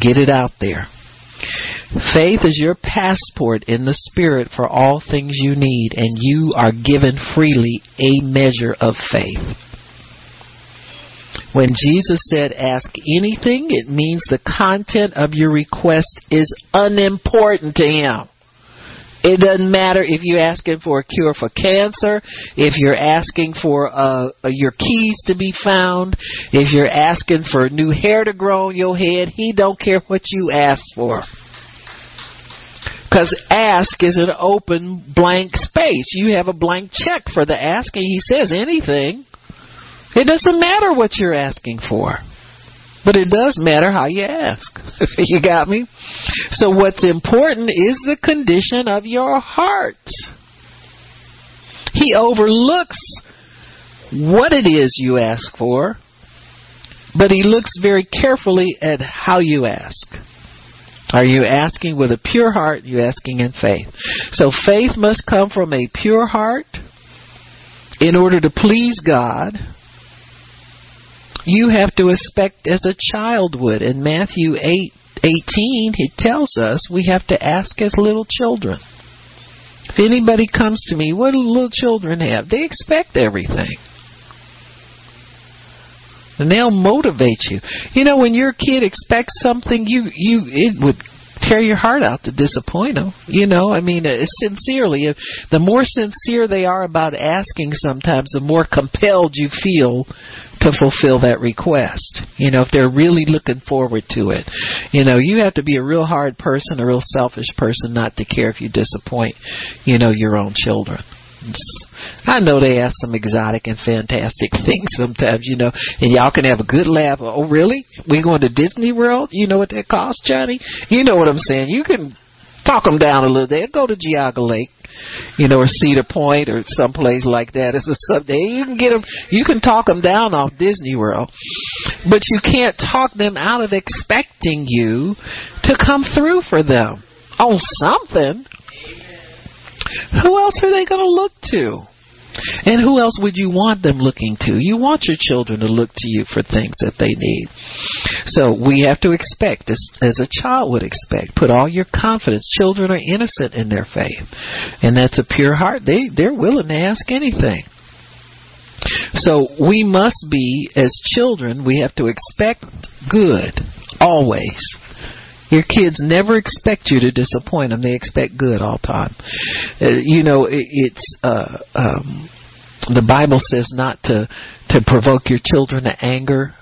Get it out there. Faith is your passport in the Spirit for all things you need, and you are given freely a measure of faith. When Jesus said, ask anything, it means the content of your request is unimportant to Him. It doesn't matter if you're asking for a cure for cancer, if you're asking for uh, your keys to be found, if you're asking for new hair to grow on your head. He don't care what you ask for. Because ask is an open blank space. You have a blank check for the asking. He says anything. It doesn't matter what you're asking for. But it does matter how you ask. you got me? So what's important is the condition of your heart. He overlooks what it is you ask for, but he looks very carefully at how you ask. Are you asking with a pure heart? Are you asking in faith? So faith must come from a pure heart in order to please God you have to expect as a child would. In Matthew 8, 18, it tells us we have to ask as little children. If anybody comes to me, what do little children have? They expect everything. And they'll motivate you. You know, when your kid expects something, you you it would tear your heart out to disappoint them. You know, I mean, uh, sincerely, if, the more sincere they are about asking sometimes, the more compelled you feel to fulfill that request. You know, if they're really looking forward to it. You know, you have to be a real hard person, a real selfish person not to care if you disappoint, you know, your own children. I know they ask some exotic and fantastic things sometimes, you know, and y'all can have a good laugh. Oh, really? We going to Disney World? You know what that costs, Johnny? You know what I'm saying? You can talk them down a little bit. Go to Geauga Lake, you know, or Cedar Point or someplace like that. It's a Sunday. You can get them. You can talk them down off Disney World, but you can't talk them out of expecting you to come through for them on something. Who else are they going to look to? And who else would you want them looking to? You want your children to look to you for things that they need. So we have to expect, as, as a child would expect, put all your confidence. Children are innocent in their faith. And that's a pure heart. They, they're willing to ask anything. So we must be, as children, we have to expect good, always. Your kids never expect you to disappoint them. They expect good all the time. Uh, you know, it, it's uh, um, the Bible says not to to provoke your children to anger,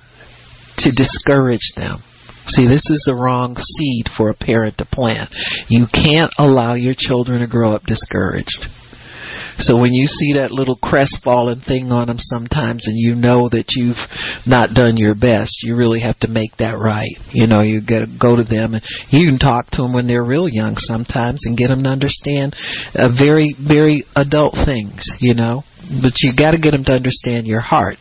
to discourage them. See, this is the wrong seed for a parent to plant. You can't allow your children to grow up discouraged. So when you see that little crestfallen thing on them sometimes and you know that you've not done your best, you really have to make that right. You know, you got to go to them and you can talk to them when they're real young sometimes and get them to understand uh, very, very adult things, you know. But you got to get them to understand your heart.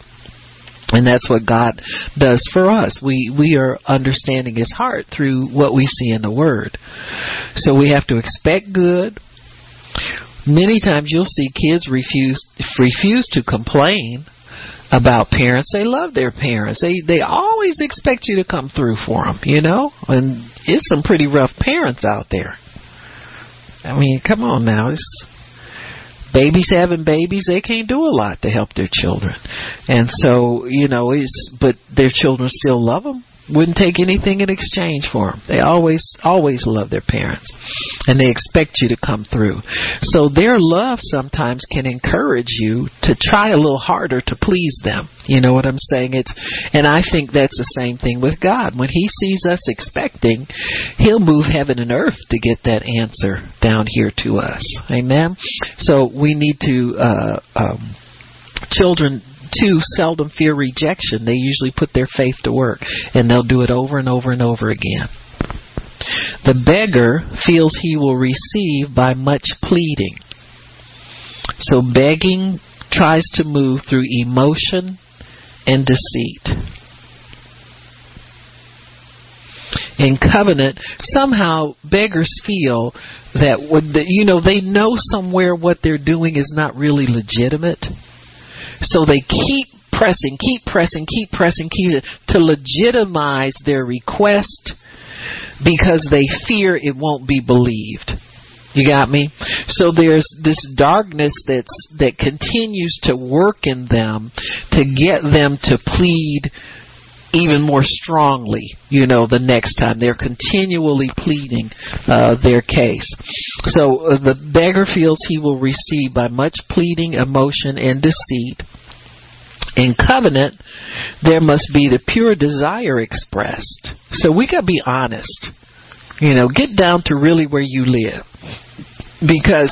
And that's what God does for us. We we are understanding His heart through what we see in the Word. So we have to expect good. Many times you'll see kids refuse refuse to complain about parents. They love their parents. They they always expect you to come through for them, you know? And it's some pretty rough parents out there. I mean, come on now. It's babies having babies, they can't do a lot to help their children. And so, you know, it's but their children still love them wouldn't take anything in exchange for them. They always, always love their parents. And they expect you to come through. So their love sometimes can encourage you to try a little harder to please them. You know what I'm saying? It's, and I think that's the same thing with God. When He sees us expecting, He'll move heaven and earth to get that answer down here to us. Amen? So we need to, uh, um, children too seldom fear rejection. They usually put their faith to work and they'll do it over and over and over again. The beggar feels he will receive by much pleading. So begging tries to move through emotion and deceit. In covenant, somehow beggars feel that you know they know somewhere what they're doing is not really legitimate so they keep pressing, keep pressing, keep pressing, keep to legitimize their request because they fear it won't be believed. You got me? So there's this darkness that's that continues to work in them to get them to plead even more strongly, you know, the next time. They're continually pleading uh, their case. So uh, the beggar feels he will receive by much pleading, emotion, and deceit. In covenant, there must be the pure desire expressed. So we got to be honest. You know, get down to really where you live because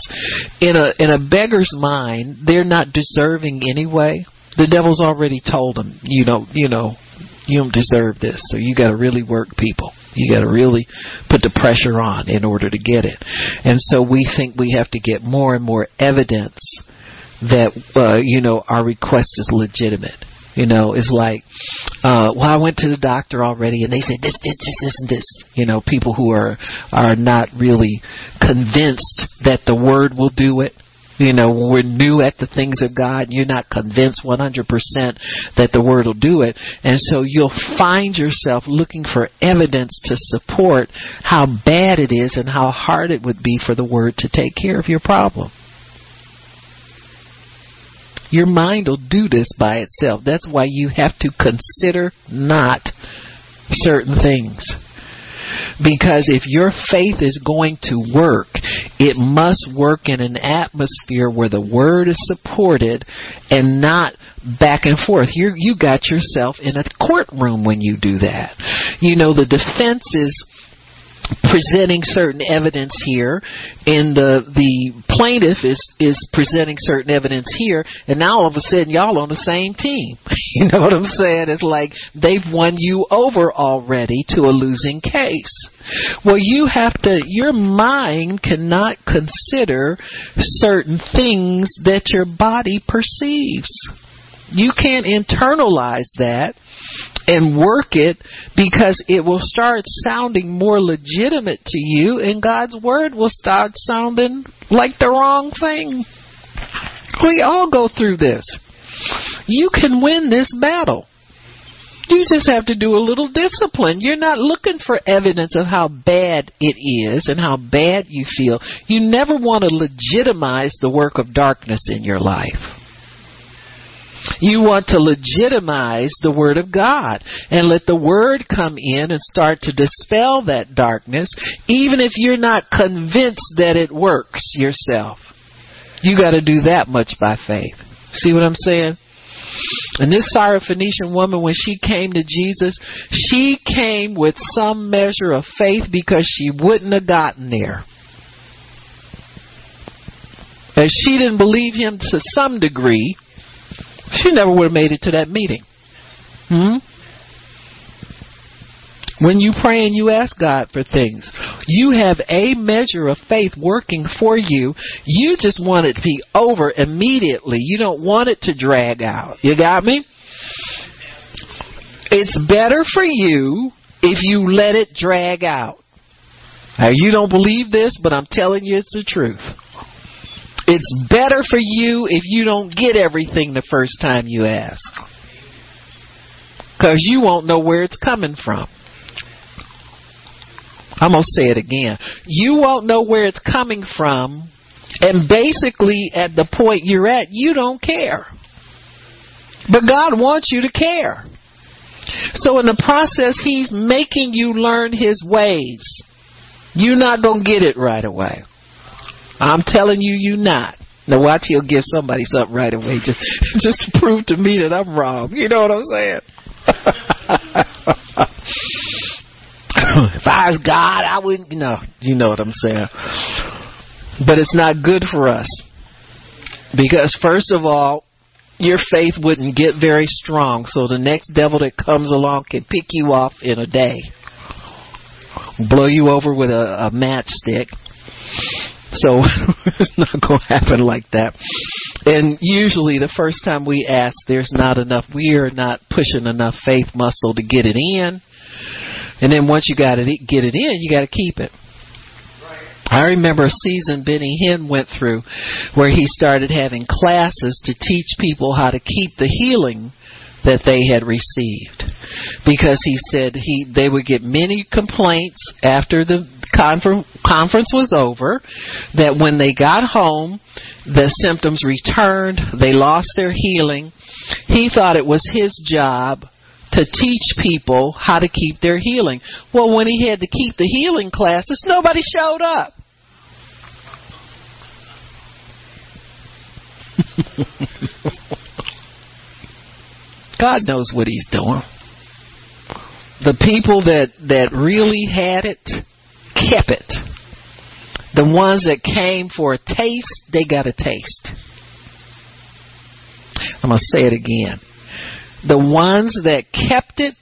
in a in a beggar's mind they're not deserving anyway the devil's already told them you know you know you don't deserve this. So you got to really work people. You got to really put the pressure on in order to get it. And so we think we have to get more and more evidence that uh, you know our request is legitimate. You know, it's like, uh, well, I went to the doctor already, and they said this, this, this, this, and this. You know, people who are are not really convinced that the word will do it you know, we're new at the things of God, you're not convinced 100% that the Word will do it. And so you'll find yourself looking for evidence to support how bad it is and how hard it would be for the Word to take care of your problem. Your mind will do this by itself. That's why you have to consider not certain things. Because if your faith is going to work, it must work in an atmosphere where the word is supported and not back and forth. You you got yourself in a courtroom when you do that. You know the defense is presenting certain evidence here and the the plaintiff is is presenting certain evidence here and now all of a sudden y'all on the same team. You know what i'm saying? It's like they've won you over already to a losing case. Well you have to your mind cannot consider certain things that your body perceives. You can't internalize that and work it because it will start sounding more legitimate to you and God's word will start sounding like the wrong thing. We all go through this. You can win this battle. You just have to do a little discipline. You're not looking for evidence of how bad it is and how bad you feel. You never want to legitimize the work of darkness in your life. You want to legitimize the Word of God and let the Word come in and start to dispel that darkness, even if you're not convinced that it works yourself. You got to do that much by faith. See what I'm saying? And this Syrophoenician woman, when she came to Jesus, she came with some measure of faith because she wouldn't have gotten there. And she didn't believe him to some degree, she never would have made it to that meeting. Hmm? When you pray and you ask God for things, you have a measure of faith working for you. You just want it to be over immediately. You don't want it to drag out. You got me? It's better for you if you let it drag out. Now, you don't believe this, but I'm telling you it's the truth. It's better for you if you don't get everything the first time you ask. Because you won't know where it's coming from. I'm going to say it again. You won't know where it's coming from. And basically, at the point you're at, you don't care. But God wants you to care. So in the process, he's making you learn his ways. You're not going to get it right away. I'm telling you, you not. Now watch, he'll give somebody something right away just just to prove to me that I'm wrong. You know what I'm saying? if I was God, I wouldn't. Know, you know what I'm saying. But it's not good for us because first of all, your faith wouldn't get very strong. So the next devil that comes along can pick you off in a day, blow you over with a, a matchstick. So it's not going to happen like that. And usually, the first time we ask, there's not enough. We are not pushing enough faith muscle to get it in. And then once you got it, get it in, you got to keep it. I remember a season Benny Hinn went through where he started having classes to teach people how to keep the healing that they had received. Because he said he they would get many complaints after the confer- conference was over that when they got home the symptoms returned they lost their healing. He thought it was his job to teach people how to keep their healing. Well when he had to keep the healing classes nobody showed up God knows what He's doing. The people that that really had it kept it. The ones that came for a taste, they got a taste. I'm going to say it again. The ones that kept it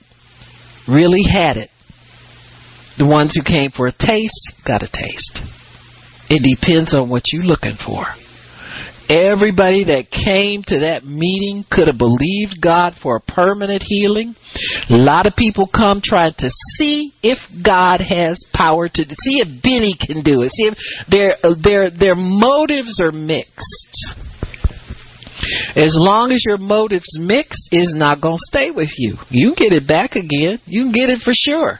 really had it. The ones who came for a taste got a taste. It depends on what you're looking for. Everybody that came to that meeting could have believed God for a permanent healing. A lot of people come trying to see if God has power to see if Benny can do it. See if their their their motives are mixed. As long as your motives mixed, is not going to stay with you. You get it back again. You can get it for sure.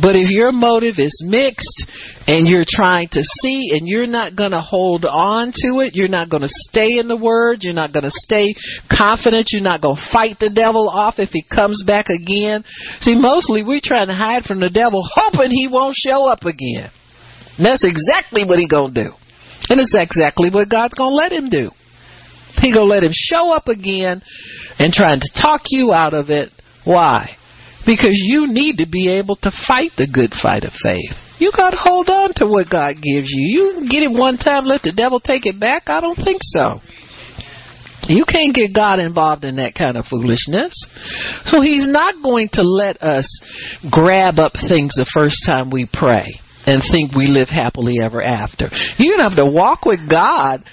But if your motive is mixed and you're trying to see and you're not going to hold on to it, you're not going to stay in the word, you're not going to stay confident, you're not going to fight the devil off if he comes back again. See, mostly we're trying to hide from the devil hoping he won't show up again. And that's exactly what he's going to do. And it's exactly what God's going to let him do. He's going to let him show up again and trying to talk you out of it. Why? Because you need to be able to fight the good fight of faith. You got to hold on to what God gives you. You get it one time, let the devil take it back? I don't think so. You can't get God involved in that kind of foolishness. So He's not going to let us grab up things the first time we pray and think we live happily ever after. You're going to have to walk with God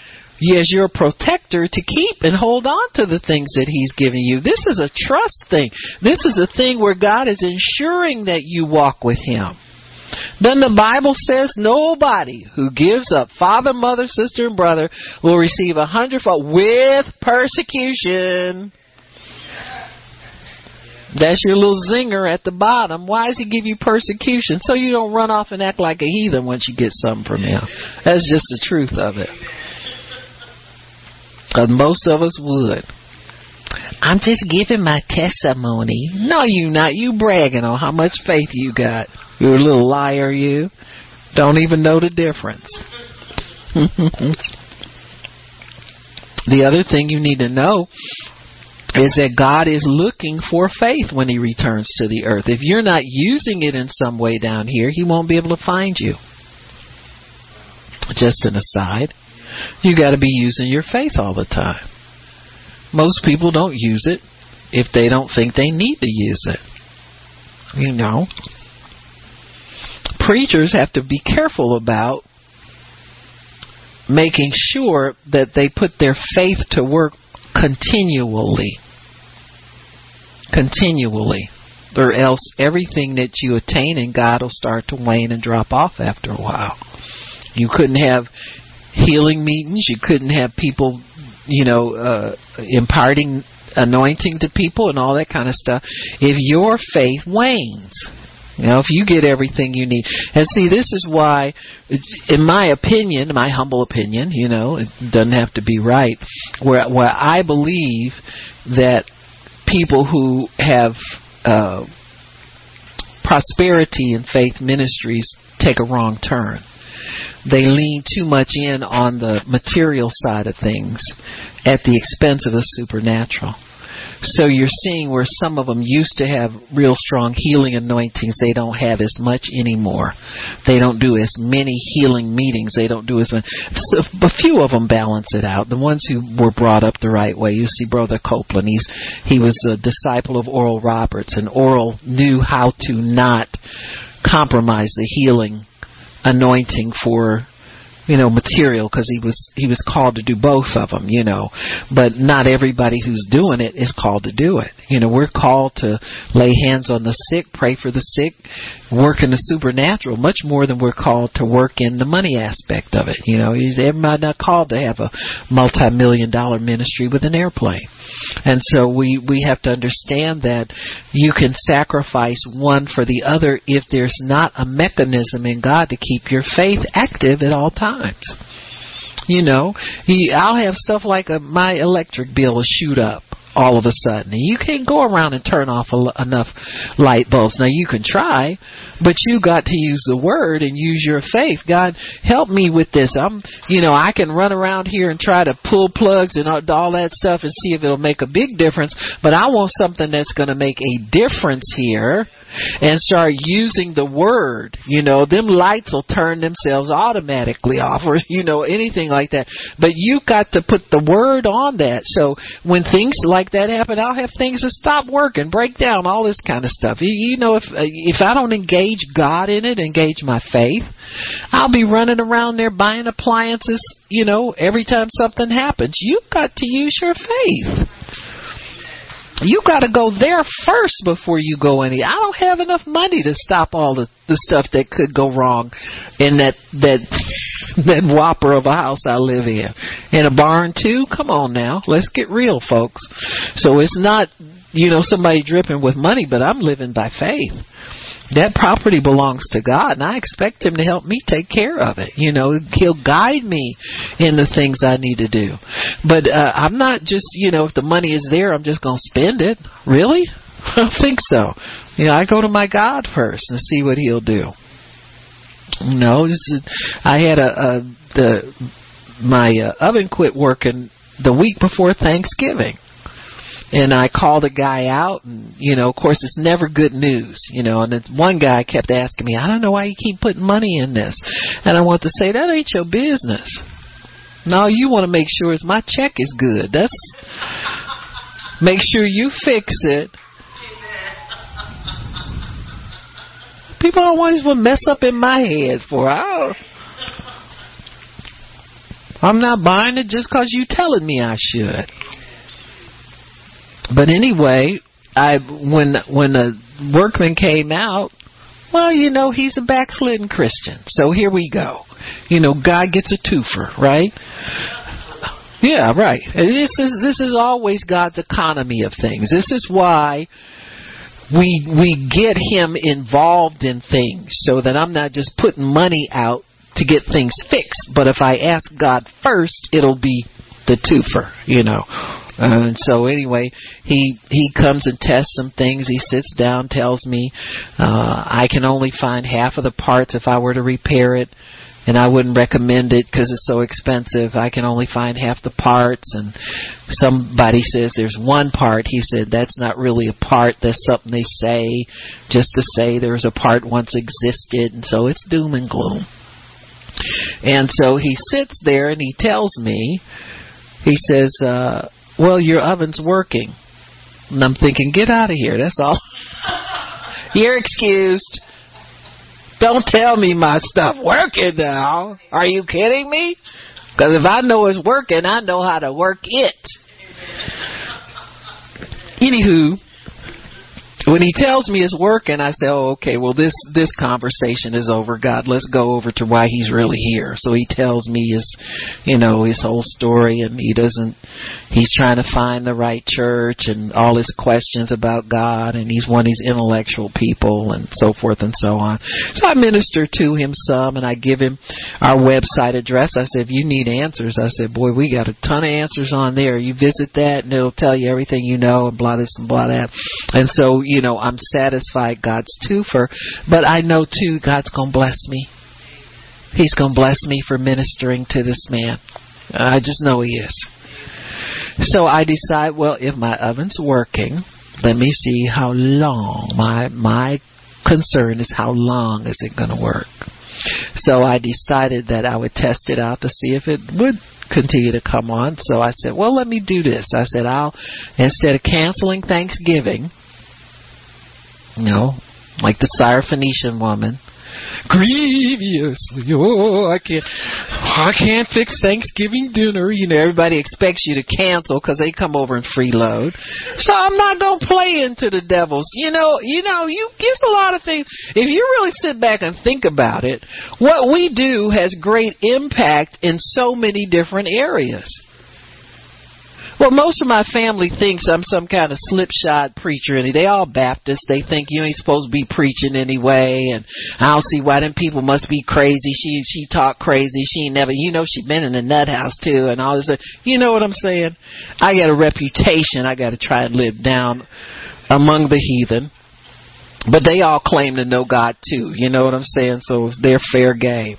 as your protector to keep and hold on to the things that He's giving you. This is a trust thing. This is a thing where God is ensuring that you walk with Him. Then the Bible says nobody who gives up father, mother, sister, and brother will receive a hundredfold with persecution. That's your little zinger at the bottom. Why does he give you persecution? So you don't run off and act like a heathen once you get something from him. That's just the truth of it. Because most of us would. I'm just giving my testimony. No, you not. You bragging on how much faith you got. You're a little liar, you. Don't even know the difference. the other thing you need to know is that God is looking for faith when He returns to the earth. If you're not using it in some way down here, He won't be able to find you. Just an aside. You got to be using your faith all the time. Most people don't use it if they don't think they need to use it. You know, preachers have to be careful about making sure that they put their faith to work continually. Continually. Or else everything that you attain in God will start to wane and drop off after a while. You couldn't have healing meetings. You couldn't have people, you know, uh, imparting anointing to people and all that kind of stuff if your faith wanes. You know, if you get everything you need. And see, this is why, in my opinion, my humble opinion, you know, it doesn't have to be right, where, where I believe that people who have uh, prosperity and faith ministries take a wrong turn. They lean too much in on the material side of things at the expense of the supernatural. So you're seeing where some of them used to have real strong healing anointings, they don't have as much anymore. They don't do as many healing meetings. They don't do as many. So a few of them balance it out. The ones who were brought up the right way. You see, Brother Copeland. He's he was a disciple of Oral Roberts, and Oral knew how to not compromise the healing anointing for you know material because he was he was called to do both of them you know. But not everybody who's doing it is called to do it. You know we're called to lay hands on the sick pray for the sick work in the supernatural much more than we're called to work in the money aspect of it you know. Everybody not called to have a multi-million dollar ministry with an airplane. And so we we have to understand that you can sacrifice one for the other if there's not a mechanism in God to keep your faith active at all times times. You know, he, I'll have stuff like a, my electric bill will shoot up all of a sudden. And you can't go around and turn off a, enough light bulbs. Now you can try, but you got to use the word and use your faith. God, help me with this. I'm, you know, I can run around here and try to pull plugs and all that stuff and see if it'll make a big difference, but I want something that's going to make a difference here and start using the word, you know, them lights will turn themselves automatically off or, you know, anything like that. But you got to put the word on that. So when things like that happen, I'll have things that stop working, break down, all this kind of stuff. You, you know, if, if I don't engage God in it, engage my faith, I'll be running around there buying appliances, you know, every time something happens. You've got to use your faith you got to go there first before you go any. I don't have enough money to stop all the the stuff that could go wrong in that that that whopper of a house I live in. In a barn too. Come on now, let's get real, folks. So it's not you know somebody dripping with money, but I'm living by faith that property belongs to God, and I expect Him to help me take care of it. You know, He'll guide me in the things I need to do. But uh, I'm not just, you know, if the money is there, I'm just going to spend it. Really? I don't think so. You know, I go to my God first and see what He'll do. You know, is, I had a, a the my uh, oven quit working the week before Thanksgiving and I called a guy out and you know of course it's never good news you know. And it's one guy kept asking me I don't know why you keep putting money in this. And I want to say that ain't your business. No you want to make sure is my check is good. That's make sure you fix it. People always will mess up in my head for I I'm not buying it just because you telling me I should but anyway, I when when the workman came out, well, you know, he's a backslidden Christian. So here we go. You know, God gets a twofer, right? Yeah, right. This is this is always God's economy of things. This is why we we get him involved in things so that I'm not just putting money out to get things fixed, but if I ask God first, it'll be the twofer, you know. Uh, and so anyway, he he comes and tests some things. He sits down, tells me uh, I can only find half of the parts if I were to repair it, and I wouldn't recommend it because it's so expensive. I can only find half the parts, and somebody says there's one part. He said that's not really a part. That's something they say just to say there's a part once existed, and so it's doom and gloom. And so he sits there and he tells me, he says, uh, well, your oven's working. And I'm thinking, get out of here. That's all. You're excused. Don't tell me my stuff working now. Are you kidding me? Because if I know it's working, I know how to work it. Anywho, when he tells me it's working, I say, "Oh, okay. Well, this this conversation is over. God, let's go over to why he's really here." So he tells me his, you know, his whole story, and he doesn't. He's trying to find the right church, and all his questions about God, and he's one of these intellectual people, and so forth and so on. So I minister to him some, and I give him our website address. I said, "If you need answers," I said, "Boy, we got a ton of answers on there. You visit that, and it'll tell you everything you know, and blah this and blah that." And so, you you know, I'm satisfied God's twofer, but I know too God's going to bless me. He's going to bless me for ministering to this man. I just know he is. So I decide, well, if my oven's working, let me see how long my my concern is how long is it going to work. So I decided that I would test it out to see if it would continue to come on. So I said, well, let me do this. I said, I'll, instead of canceling Thanksgiving, you know, like the Syrophoenician woman, grievously. Oh, I can't, I can't fix Thanksgiving dinner. You know, everybody expects you to cancel because they come over and freeload. So I'm not gonna play into the devils. You know, you know, you get a lot of things. If you really sit back and think about it, what we do has great impact in so many different areas. Well, most of my family thinks I'm some kind of slipshod preacher, and they all Baptists. They think you ain't supposed to be preaching anyway, and I don't see why them people must be crazy. She she talk crazy. She never, you know, she been in the nut house too, and all this. You know what I'm saying? I got a reputation. I got to try and live down among the heathen, but they all claim to know God too. You know what I'm saying? So they're fair game.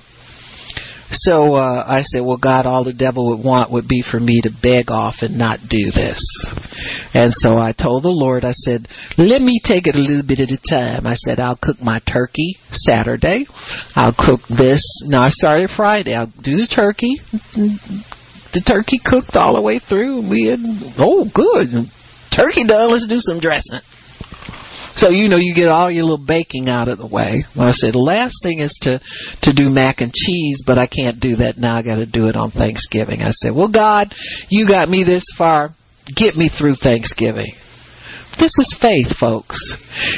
So uh, I said, well, God, all the devil would want would be for me to beg off and not do this. And so I told the Lord, I said, let me take it a little bit at a time. I said, I'll cook my turkey Saturday. I'll cook this. No, I started Friday. I'll do the turkey. The turkey cooked all the way through. We had, oh, good. Turkey done. Let's do some dressing. So you know you get all your little baking out of the way. Well, I said the last thing is to to do mac and cheese, but I can't do that now. I got to do it on Thanksgiving. I said, "Well, God, you got me this far. Get me through Thanksgiving." This is faith, folks.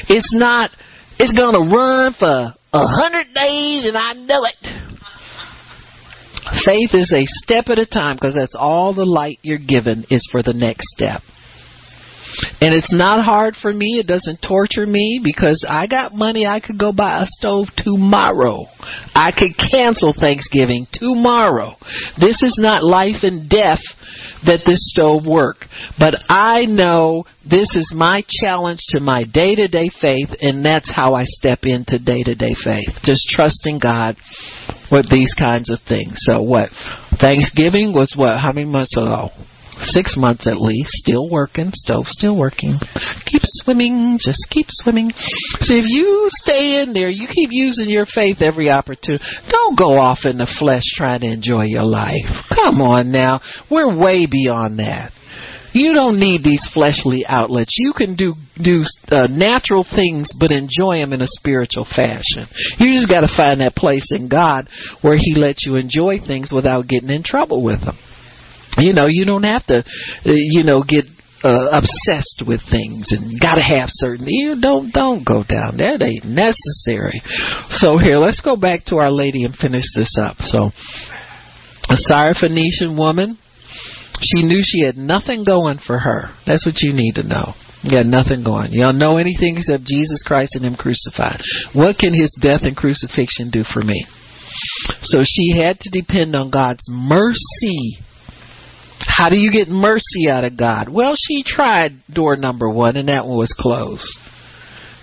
It's not. It's to run for a hundred days, and I know it. Faith is a step at a time because that's all the light you're given is for the next step. And it's not hard for me. It doesn't torture me because I got money. I could go buy a stove tomorrow. I could cancel Thanksgiving tomorrow. This is not life and death that this stove work. But I know this is my challenge to my day to day faith, and that's how I step into day to day faith. Just trusting God with these kinds of things. So what? Thanksgiving was what? How many months ago? Six months at least, still working, stove still working. Keep swimming, just keep swimming. So if you stay in there, you keep using your faith every opportunity. Don't go off in the flesh trying to enjoy your life. Come on now. We're way beyond that. You don't need these fleshly outlets. You can do do uh, natural things, but enjoy them in a spiritual fashion. You just got to find that place in God where He lets you enjoy things without getting in trouble with them. You know, you don't have to, uh, you know, get uh, obsessed with things and got to have certain. You don't don't go down. That ain't necessary. So here, let's go back to Our Lady and finish this up. So, a Syrophoenician woman, she knew she had nothing going for her. That's what you need to know. Got nothing going. Don't know anything except Jesus Christ and Him crucified. What can His death and crucifixion do for me? So she had to depend on God's mercy how do you get mercy out of God? Well, she tried door number one, and that one was closed.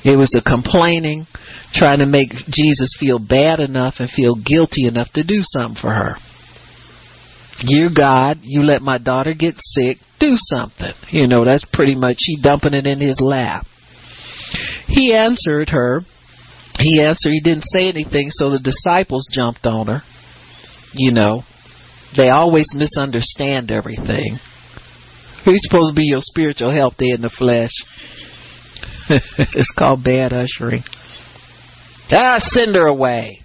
It was a complaining, trying to make Jesus feel bad enough and feel guilty enough to do something for her. You God, you let my daughter get sick, do something. You know, that's pretty much she dumping it in his lap. He answered her. He answered, he didn't say anything, so the disciples jumped on her. You know, they always misunderstand everything. Who's supposed to be your spiritual help there in the flesh? it's called bad ushering. Ah, send her away.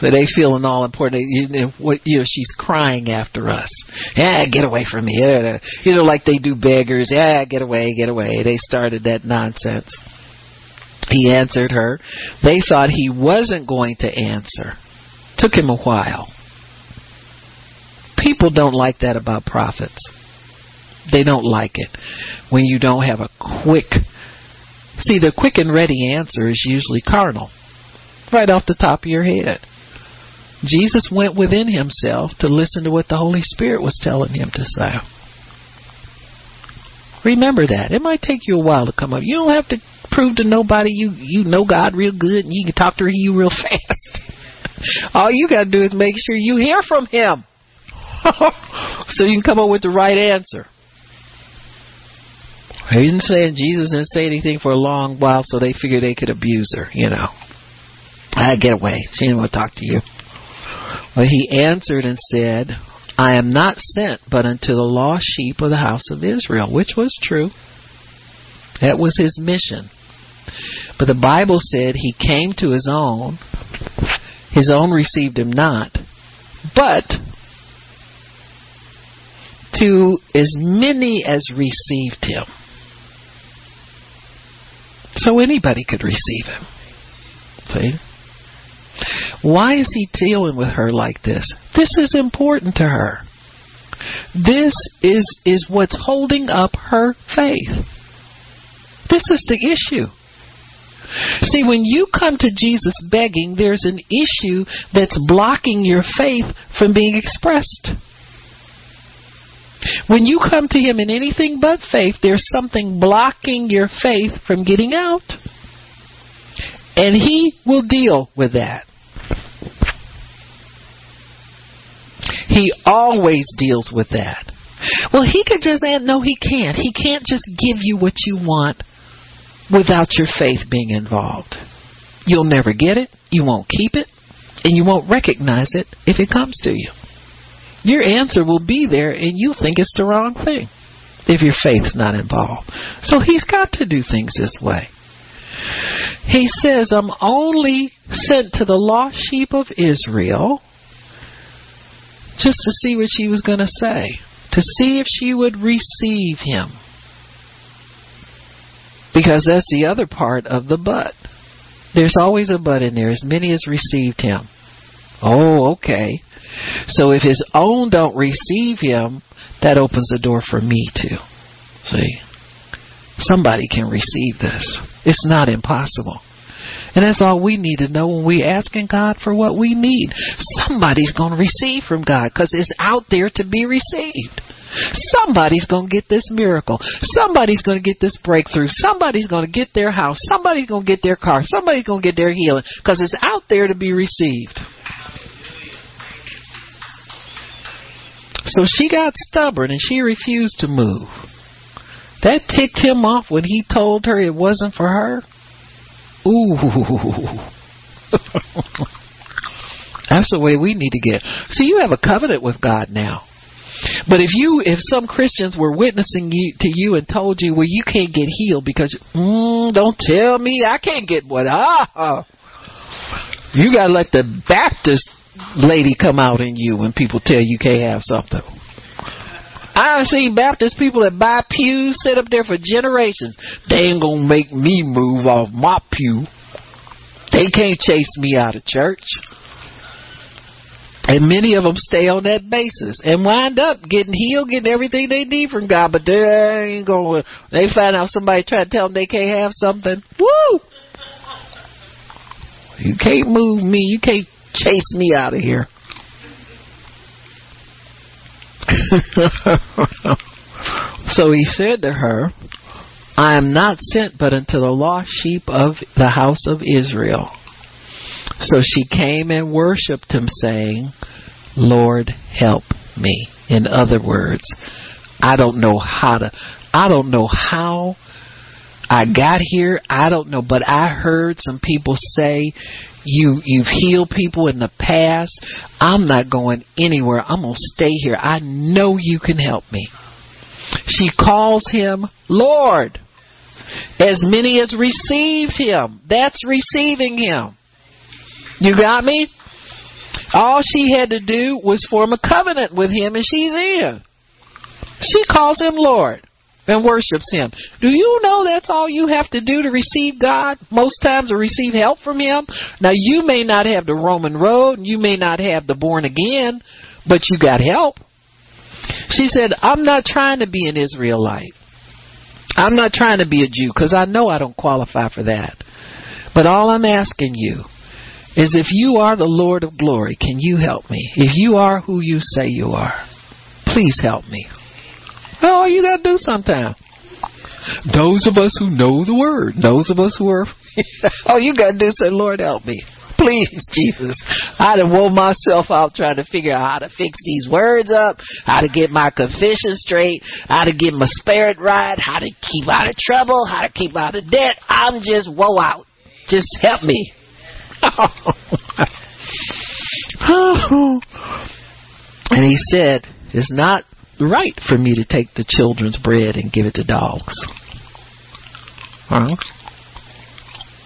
So they feeling all important. You know, you know, she's crying after us. Yeah, get away from me. Ah, you know, like they do beggars. Yeah, get away, get away. They started that nonsense. He answered her. They thought he wasn't going to answer. Took him a while. People don't like that about prophets. They don't like it when you don't have a quick. See, the quick and ready answer is usually carnal, right off the top of your head. Jesus went within himself to listen to what the Holy Spirit was telling him to say. Remember that. It might take you a while to come up. You don't have to prove to nobody you you know God real good and you can talk to you real fast. All you got to do is make sure you hear from Him, so you can come up with the right answer. He didn't say Jesus didn't say anything for a long while, so they figured they could abuse her. You know, I get away. She didn't want to talk to you. Well, he answered and said, I am not sent but unto the lost sheep of the house of Israel, which was true. That was his mission. But the Bible said he came to his own, his own received him not, but to as many as received him. So anybody could receive him. See? Why is he dealing with her like this? This is important to her. This is is what's holding up her faith. This is the issue. See, when you come to Jesus begging, there's an issue that's blocking your faith from being expressed. When you come to Him in anything but faith, there's something blocking your faith from getting out. And He will deal with that. He always deals with that. Well, He could just add, no, He can't. He can't just give you what you want without your faith being involved. You'll never get it, you won't keep it, and you won't recognize it if it comes to you. Your answer will be there, and you'll think it's the wrong thing if your faith's not involved. So he's got to do things this way. He says, I'm only sent to the lost sheep of Israel just to see what she was going to say, to see if she would receive him. Because that's the other part of the but. There's always a but in there, as many as received him. Oh, okay. So if his own don't receive him, that opens the door for me too. See? Somebody can receive this. It's not impossible. And that's all we need to know when we're asking God for what we need. Somebody's going to receive from God because it's out there to be received. Somebody's going to get this miracle. Somebody's going to get this breakthrough. Somebody's going to get their house. Somebody's going to get their car. Somebody's going to get their healing because it's out there to be received. So she got stubborn and she refused to move. That ticked him off when he told her it wasn't for her. Ooh. That's the way we need to get. See, you have a covenant with God now. But if you, if some Christians were witnessing you, to you and told you, well, you can't get healed because, mm, don't tell me I can't get what, ah, you gotta let the Baptist lady come out in you when people tell you can't have something. I've seen Baptist people that buy pews, sit up there for generations. They ain't gonna make me move off my pew. They can't chase me out of church. And many of them stay on that basis and wind up getting healed, getting everything they need from God. But they ain't going. They find out somebody trying to tell them they can't have something. Woo! You can't move me. You can't chase me out of here. so he said to her, I am not sent but unto the lost sheep of the house of Israel. So she came and worshipped him, saying, Lord, help me. In other words, I don't know how to, I don't know how I got here. I don't know, but I heard some people say, you you've healed people in the past. I'm not going anywhere. I'm going to stay here. I know you can help me. She calls him Lord. As many as received him. That's receiving him. You got me? All she had to do was form a covenant with him and she's in. She calls him Lord and worships him. Do you know that's all you have to do to receive God? Most times to receive help from him. Now you may not have the Roman road, and you may not have the born again, but you got help. She said, I'm not trying to be an Israelite. I'm not trying to be a Jew because I know I don't qualify for that. But all I'm asking you is if you are the Lord of glory, can you help me? If you are who you say you are, please help me. Oh, all you got to do sometime. Those of us who know the word, those of us who are, oh, you got to do say, Lord, help me. Please, Jesus. I'd have wore myself out trying to figure out how to fix these words up, how to get my confession straight, how to get my spirit right, how to keep out of trouble, how to keep out of debt. I'm just woe out. Just help me. and he said, It's not right for me to take the children's bread and give it to dogs. Huh?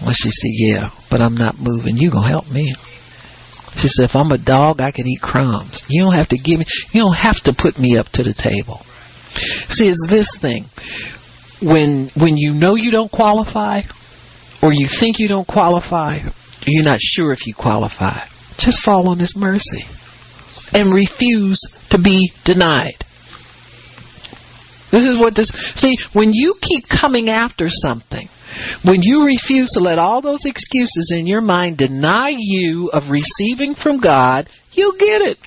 Well, she said, Yeah, but I'm not moving. You gonna help me. She said, If I'm a dog, I can eat crumbs. You don't have to give me you don't have to put me up to the table. See, it's this thing. When when you know you don't qualify, or you think you don't qualify, you're not sure if you qualify. Just fall on his mercy. And refuse to be denied. This is what this see, when you keep coming after something, when you refuse to let all those excuses in your mind deny you of receiving from God, you'll get it.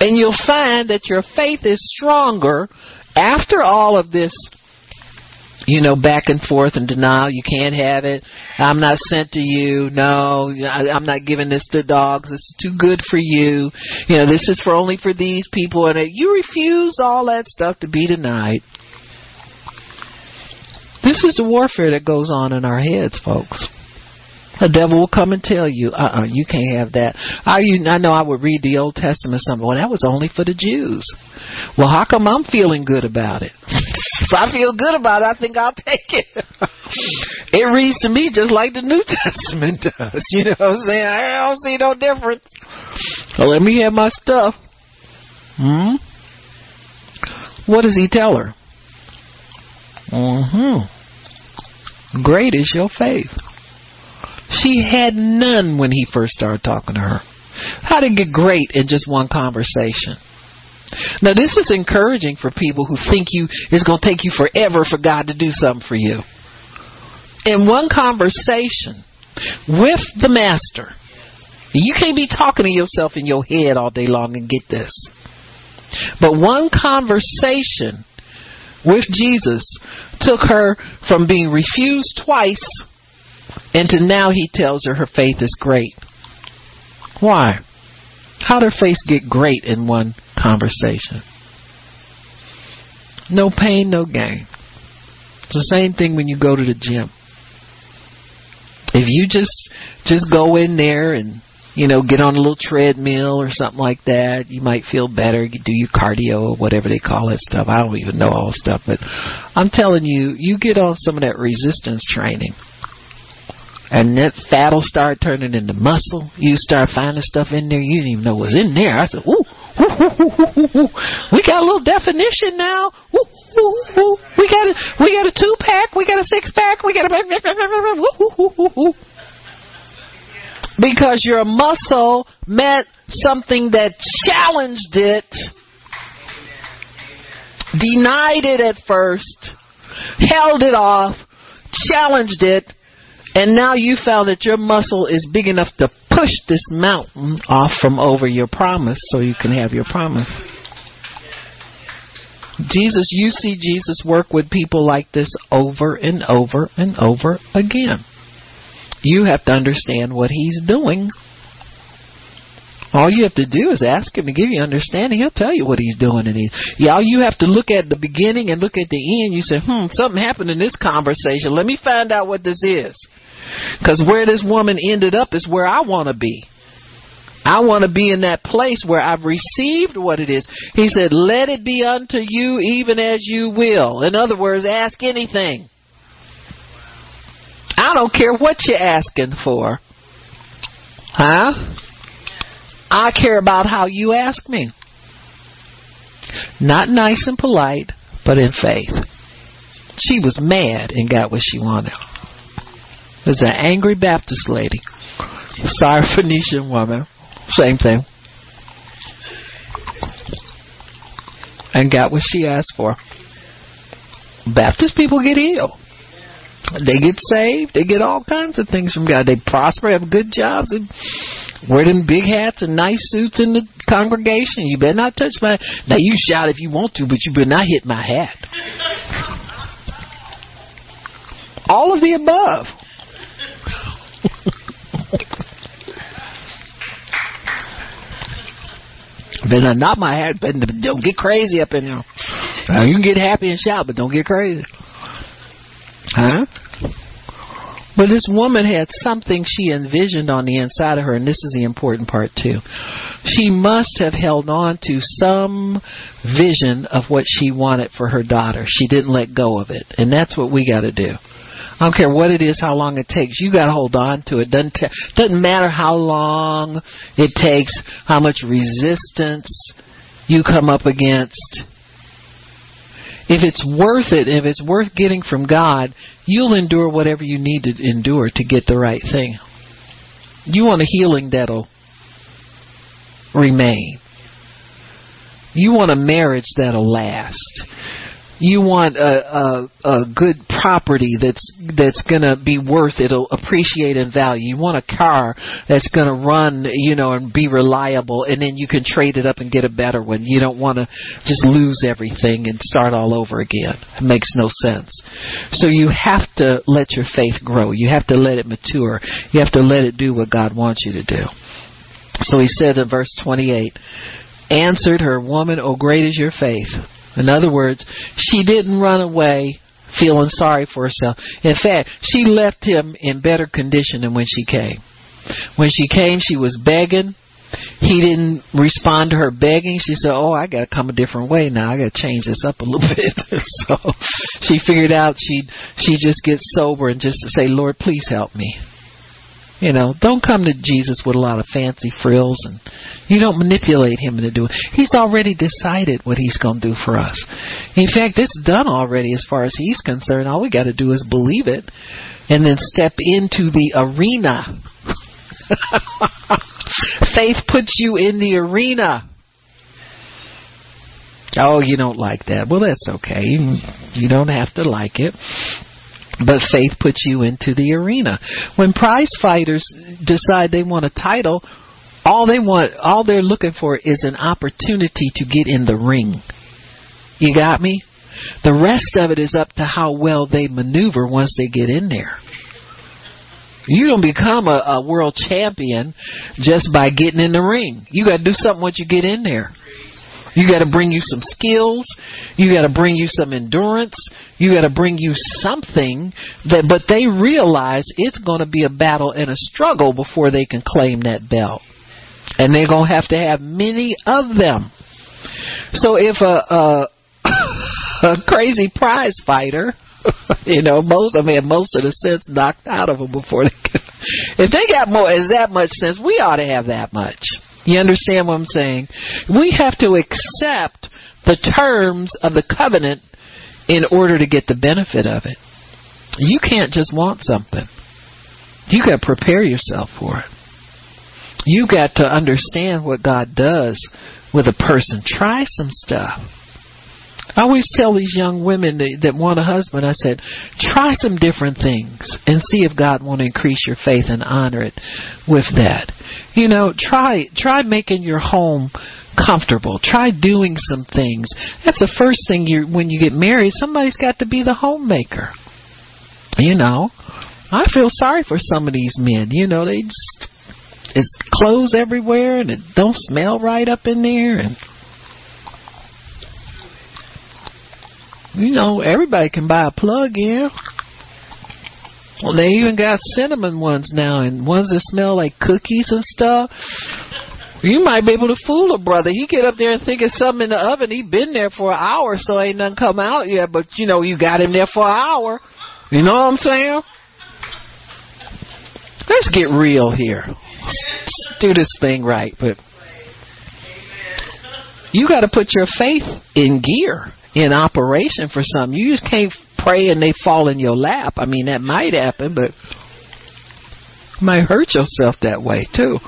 And you'll find that your faith is stronger after all of this you know, back and forth and denial. You can't have it. I'm not sent to you. No, I, I'm not giving this to dogs. This is too good for you. You know, this is for only for these people. And you refuse all that stuff to be denied. This is the warfare that goes on in our heads, folks. The devil will come and tell you, uh uh you can't have that. I, I know I would read the Old Testament something, well, that was only for the Jews. Well, how come I'm feeling good about it? if I feel good about it, I think I'll take it. it reads to me just like the New Testament does. You know what I'm saying? I don't see no difference. Let me have my stuff. Hmm? What does he tell her? Mm-hmm. Great is your faith. She had none when he first started talking to her. How to get great in just one conversation. Now this is encouraging for people who think you it's going to take you forever for God to do something for you. In one conversation with the master, you can't be talking to yourself in your head all day long and get this. But one conversation with Jesus took her from being refused twice into now he tells her her faith is great. Why? How did her faith get great in one conversation? No pain, no gain. It's the same thing when you go to the gym. If you just just go in there and you know, get on a little treadmill or something like that. You might feel better. You do your cardio or whatever they call that stuff. I don't even know all the stuff, but I'm telling you, you get on some of that resistance training. And that fat'll start turning into muscle. You start finding stuff in there you didn't even know was in there. I said, ooh, ooh, ooh, ooh, we got a little definition now. We got a we got a two pack. We got a six pack. We got a because your muscle met something that challenged it, denied it at first, held it off, challenged it, and now you found that your muscle is big enough to push this mountain off from over your promise so you can have your promise. Jesus, you see Jesus work with people like this over and over and over again. You have to understand what he's doing. All you have to do is ask him to give you understanding. He'll tell you what he's doing. And he, yeah, all you have to look at the beginning and look at the end. You say, hmm, something happened in this conversation. Let me find out what this is. Because where this woman ended up is where I want to be. I want to be in that place where I've received what it is. He said, let it be unto you even as you will. In other words, ask anything. I don't care what you're asking for. Huh? I care about how you ask me. Not nice and polite, but in faith. She was mad and got what she wanted. Was an angry Baptist lady. Sorry, Phoenician woman. Same thing. And got what she asked for. Baptist people get healed. They get saved. They get all kinds of things from God. They prosper, have good jobs, and wear them big hats and nice suits in the congregation. You better not touch my. Now you shout if you want to, but you better not hit my hat. all of the above. But not my hat. But don't get crazy up in there. Uh, you can get happy and shout, but don't get crazy. Huh? But this woman had something she envisioned on the inside of her, and this is the important part too. She must have held on to some vision of what she wanted for her daughter. She didn't let go of it, and that's what we got to do. I don't care what it is, how long it takes. You got to hold on to it. Doesn't t- doesn't matter how long it takes, how much resistance you come up against if it's worth it, if it's worth getting from God, you'll endure whatever you need to endure to get the right thing. You want a healing that'll remain. You want a marriage that'll last you want a, a, a good property that's that's going to be worth it'll appreciate in value. You want a car that's going to run, you know, and be reliable, and then you can trade it up and get a better one. You don't want to just lose everything and start all over again. It makes no sense. So you have to let your faith grow. You have to let it mature. You have to let it do what God wants you to do. So he said in verse 28, answered her, Woman, O great is your faith. In other words, she didn't run away feeling sorry for herself. In fact, she left him in better condition than when she came. When she came, she was begging. He didn't respond to her begging. She said, "Oh, I got to come a different way now. I got to change this up a little bit." so she figured out she she just gets sober and just say, "Lord, please help me." You know, don't come to Jesus with a lot of fancy frills and you don't manipulate him into doing. He's already decided what he's going to do for us. In fact, it's done already as far as he's concerned. All we got to do is believe it and then step into the arena. Faith puts you in the arena. Oh, you don't like that. Well, that's okay. You don't have to like it but faith puts you into the arena. When prize fighters decide they want a title, all they want, all they're looking for is an opportunity to get in the ring. You got me? The rest of it is up to how well they maneuver once they get in there. You don't become a, a world champion just by getting in the ring. You got to do something once you get in there. You got to bring you some skills. You got to bring you some endurance. You got to bring you something that, but they realize it's going to be a battle and a struggle before they can claim that belt. And they're going to have to have many of them. So if a, a, a crazy prize fighter, you know, most, I mean, most of the sense knocked out of them before they can, if they got more, is that much sense, we ought to have that much. You understand what I'm saying? We have to accept the terms of the covenant in order to get the benefit of it. You can't just want something. You got to prepare yourself for it. You got to understand what God does with a person. Try some stuff. I always tell these young women that, that want a husband, I said, try some different things and see if God want to increase your faith and honor it with that. You know, try try making your home comfortable. Try doing some things. That's the first thing you when you get married, somebody's got to be the homemaker. You know, I feel sorry for some of these men. You know, they just it's clothes everywhere and it don't smell right up in there and you know, everybody can buy a plug-in. Well, they even got cinnamon ones now, and ones that smell like cookies and stuff. You might be able to fool a brother. He get up there and think it's something in the oven. He been there for an hour, so ain't nothing come out yet. But you know, you got him there for an hour. You know what I'm saying? Let's get real here. Do this thing right, but you got to put your faith in gear in operation for something. You just can't pray and they fall in your lap. I mean, that might happen, but might hurt yourself that way too.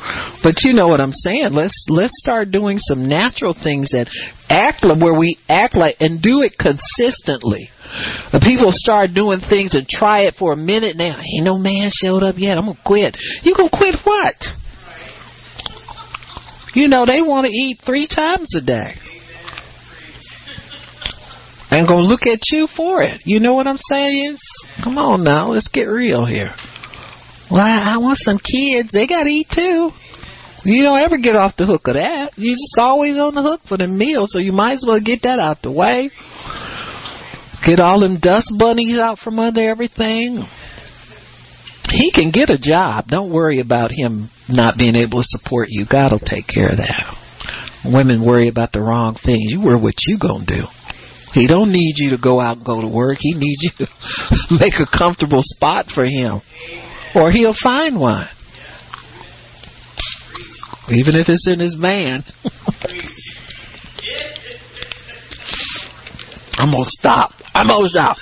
But you know what I'm saying. Let's let's start doing some natural things that act like where we act like and do it consistently. People start doing things and try it for a minute now. Ain't no man showed up yet. I'm gonna quit. You gonna quit what? You know they want to eat three times a day. Ain't gonna look at you for it. You know what I'm saying? Come on now, let's get real here. Well, I, want some kids. They gotta eat too. You don't ever get off the hook of that. You're just always on the hook for the meal, so you might as well get that out the way. Get all them dust bunnies out from under everything. He can get a job. Don't worry about him not being able to support you. God will take care of that. Women worry about the wrong things. You worry what you gonna do. He don't need you to go out and go to work. He needs you to make a comfortable spot for him. Or he'll find one. Even if it's in his van. I'm gonna stop. I'm gonna stop.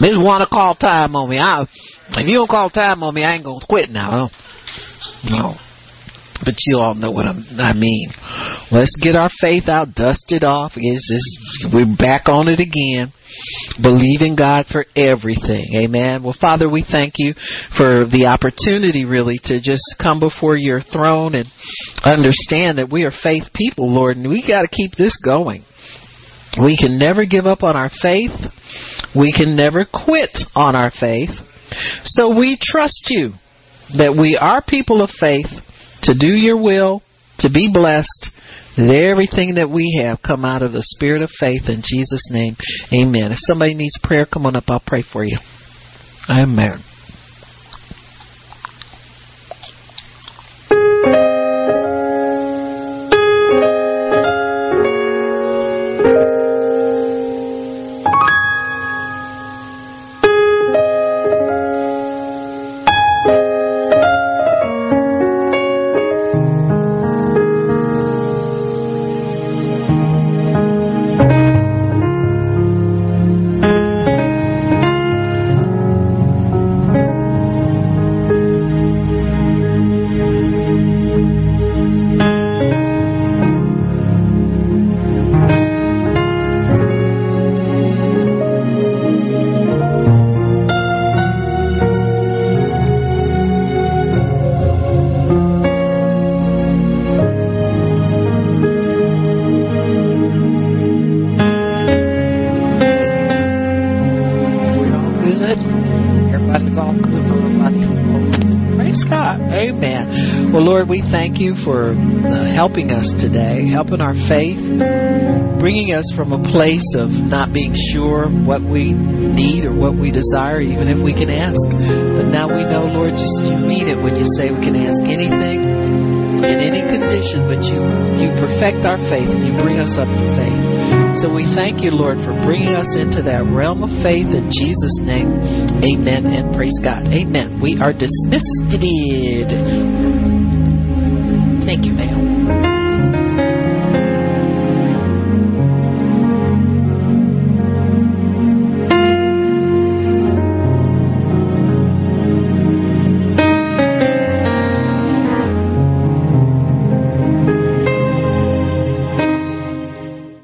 Miss wanna call time on me. I, if you don't call time on me, I ain't gonna quit now. No. But you all know what I mean. Let's get our faith out, dust it off. It's we're back on it again. Believe in God for everything. Amen. Well, Father, we thank you for the opportunity really to just come before your throne and understand that we are faith people, Lord, and we got to keep this going. We can never give up on our faith. We can never quit on our faith. So we trust you that we are people of faith to do your will, to be blessed. That everything that we have come out of the spirit of faith in Jesus' name. Amen. If somebody needs prayer, come on up. I'll pray for you. Amen. Us from a place of not being sure what we need or what we desire, even if we can ask. But now we know, Lord, you, you mean it when you say we can ask anything in any condition, but you, you perfect our faith and you bring us up to faith. So we thank you, Lord, for bringing us into that realm of faith in Jesus' name. Amen and praise God. Amen. We are dismissed.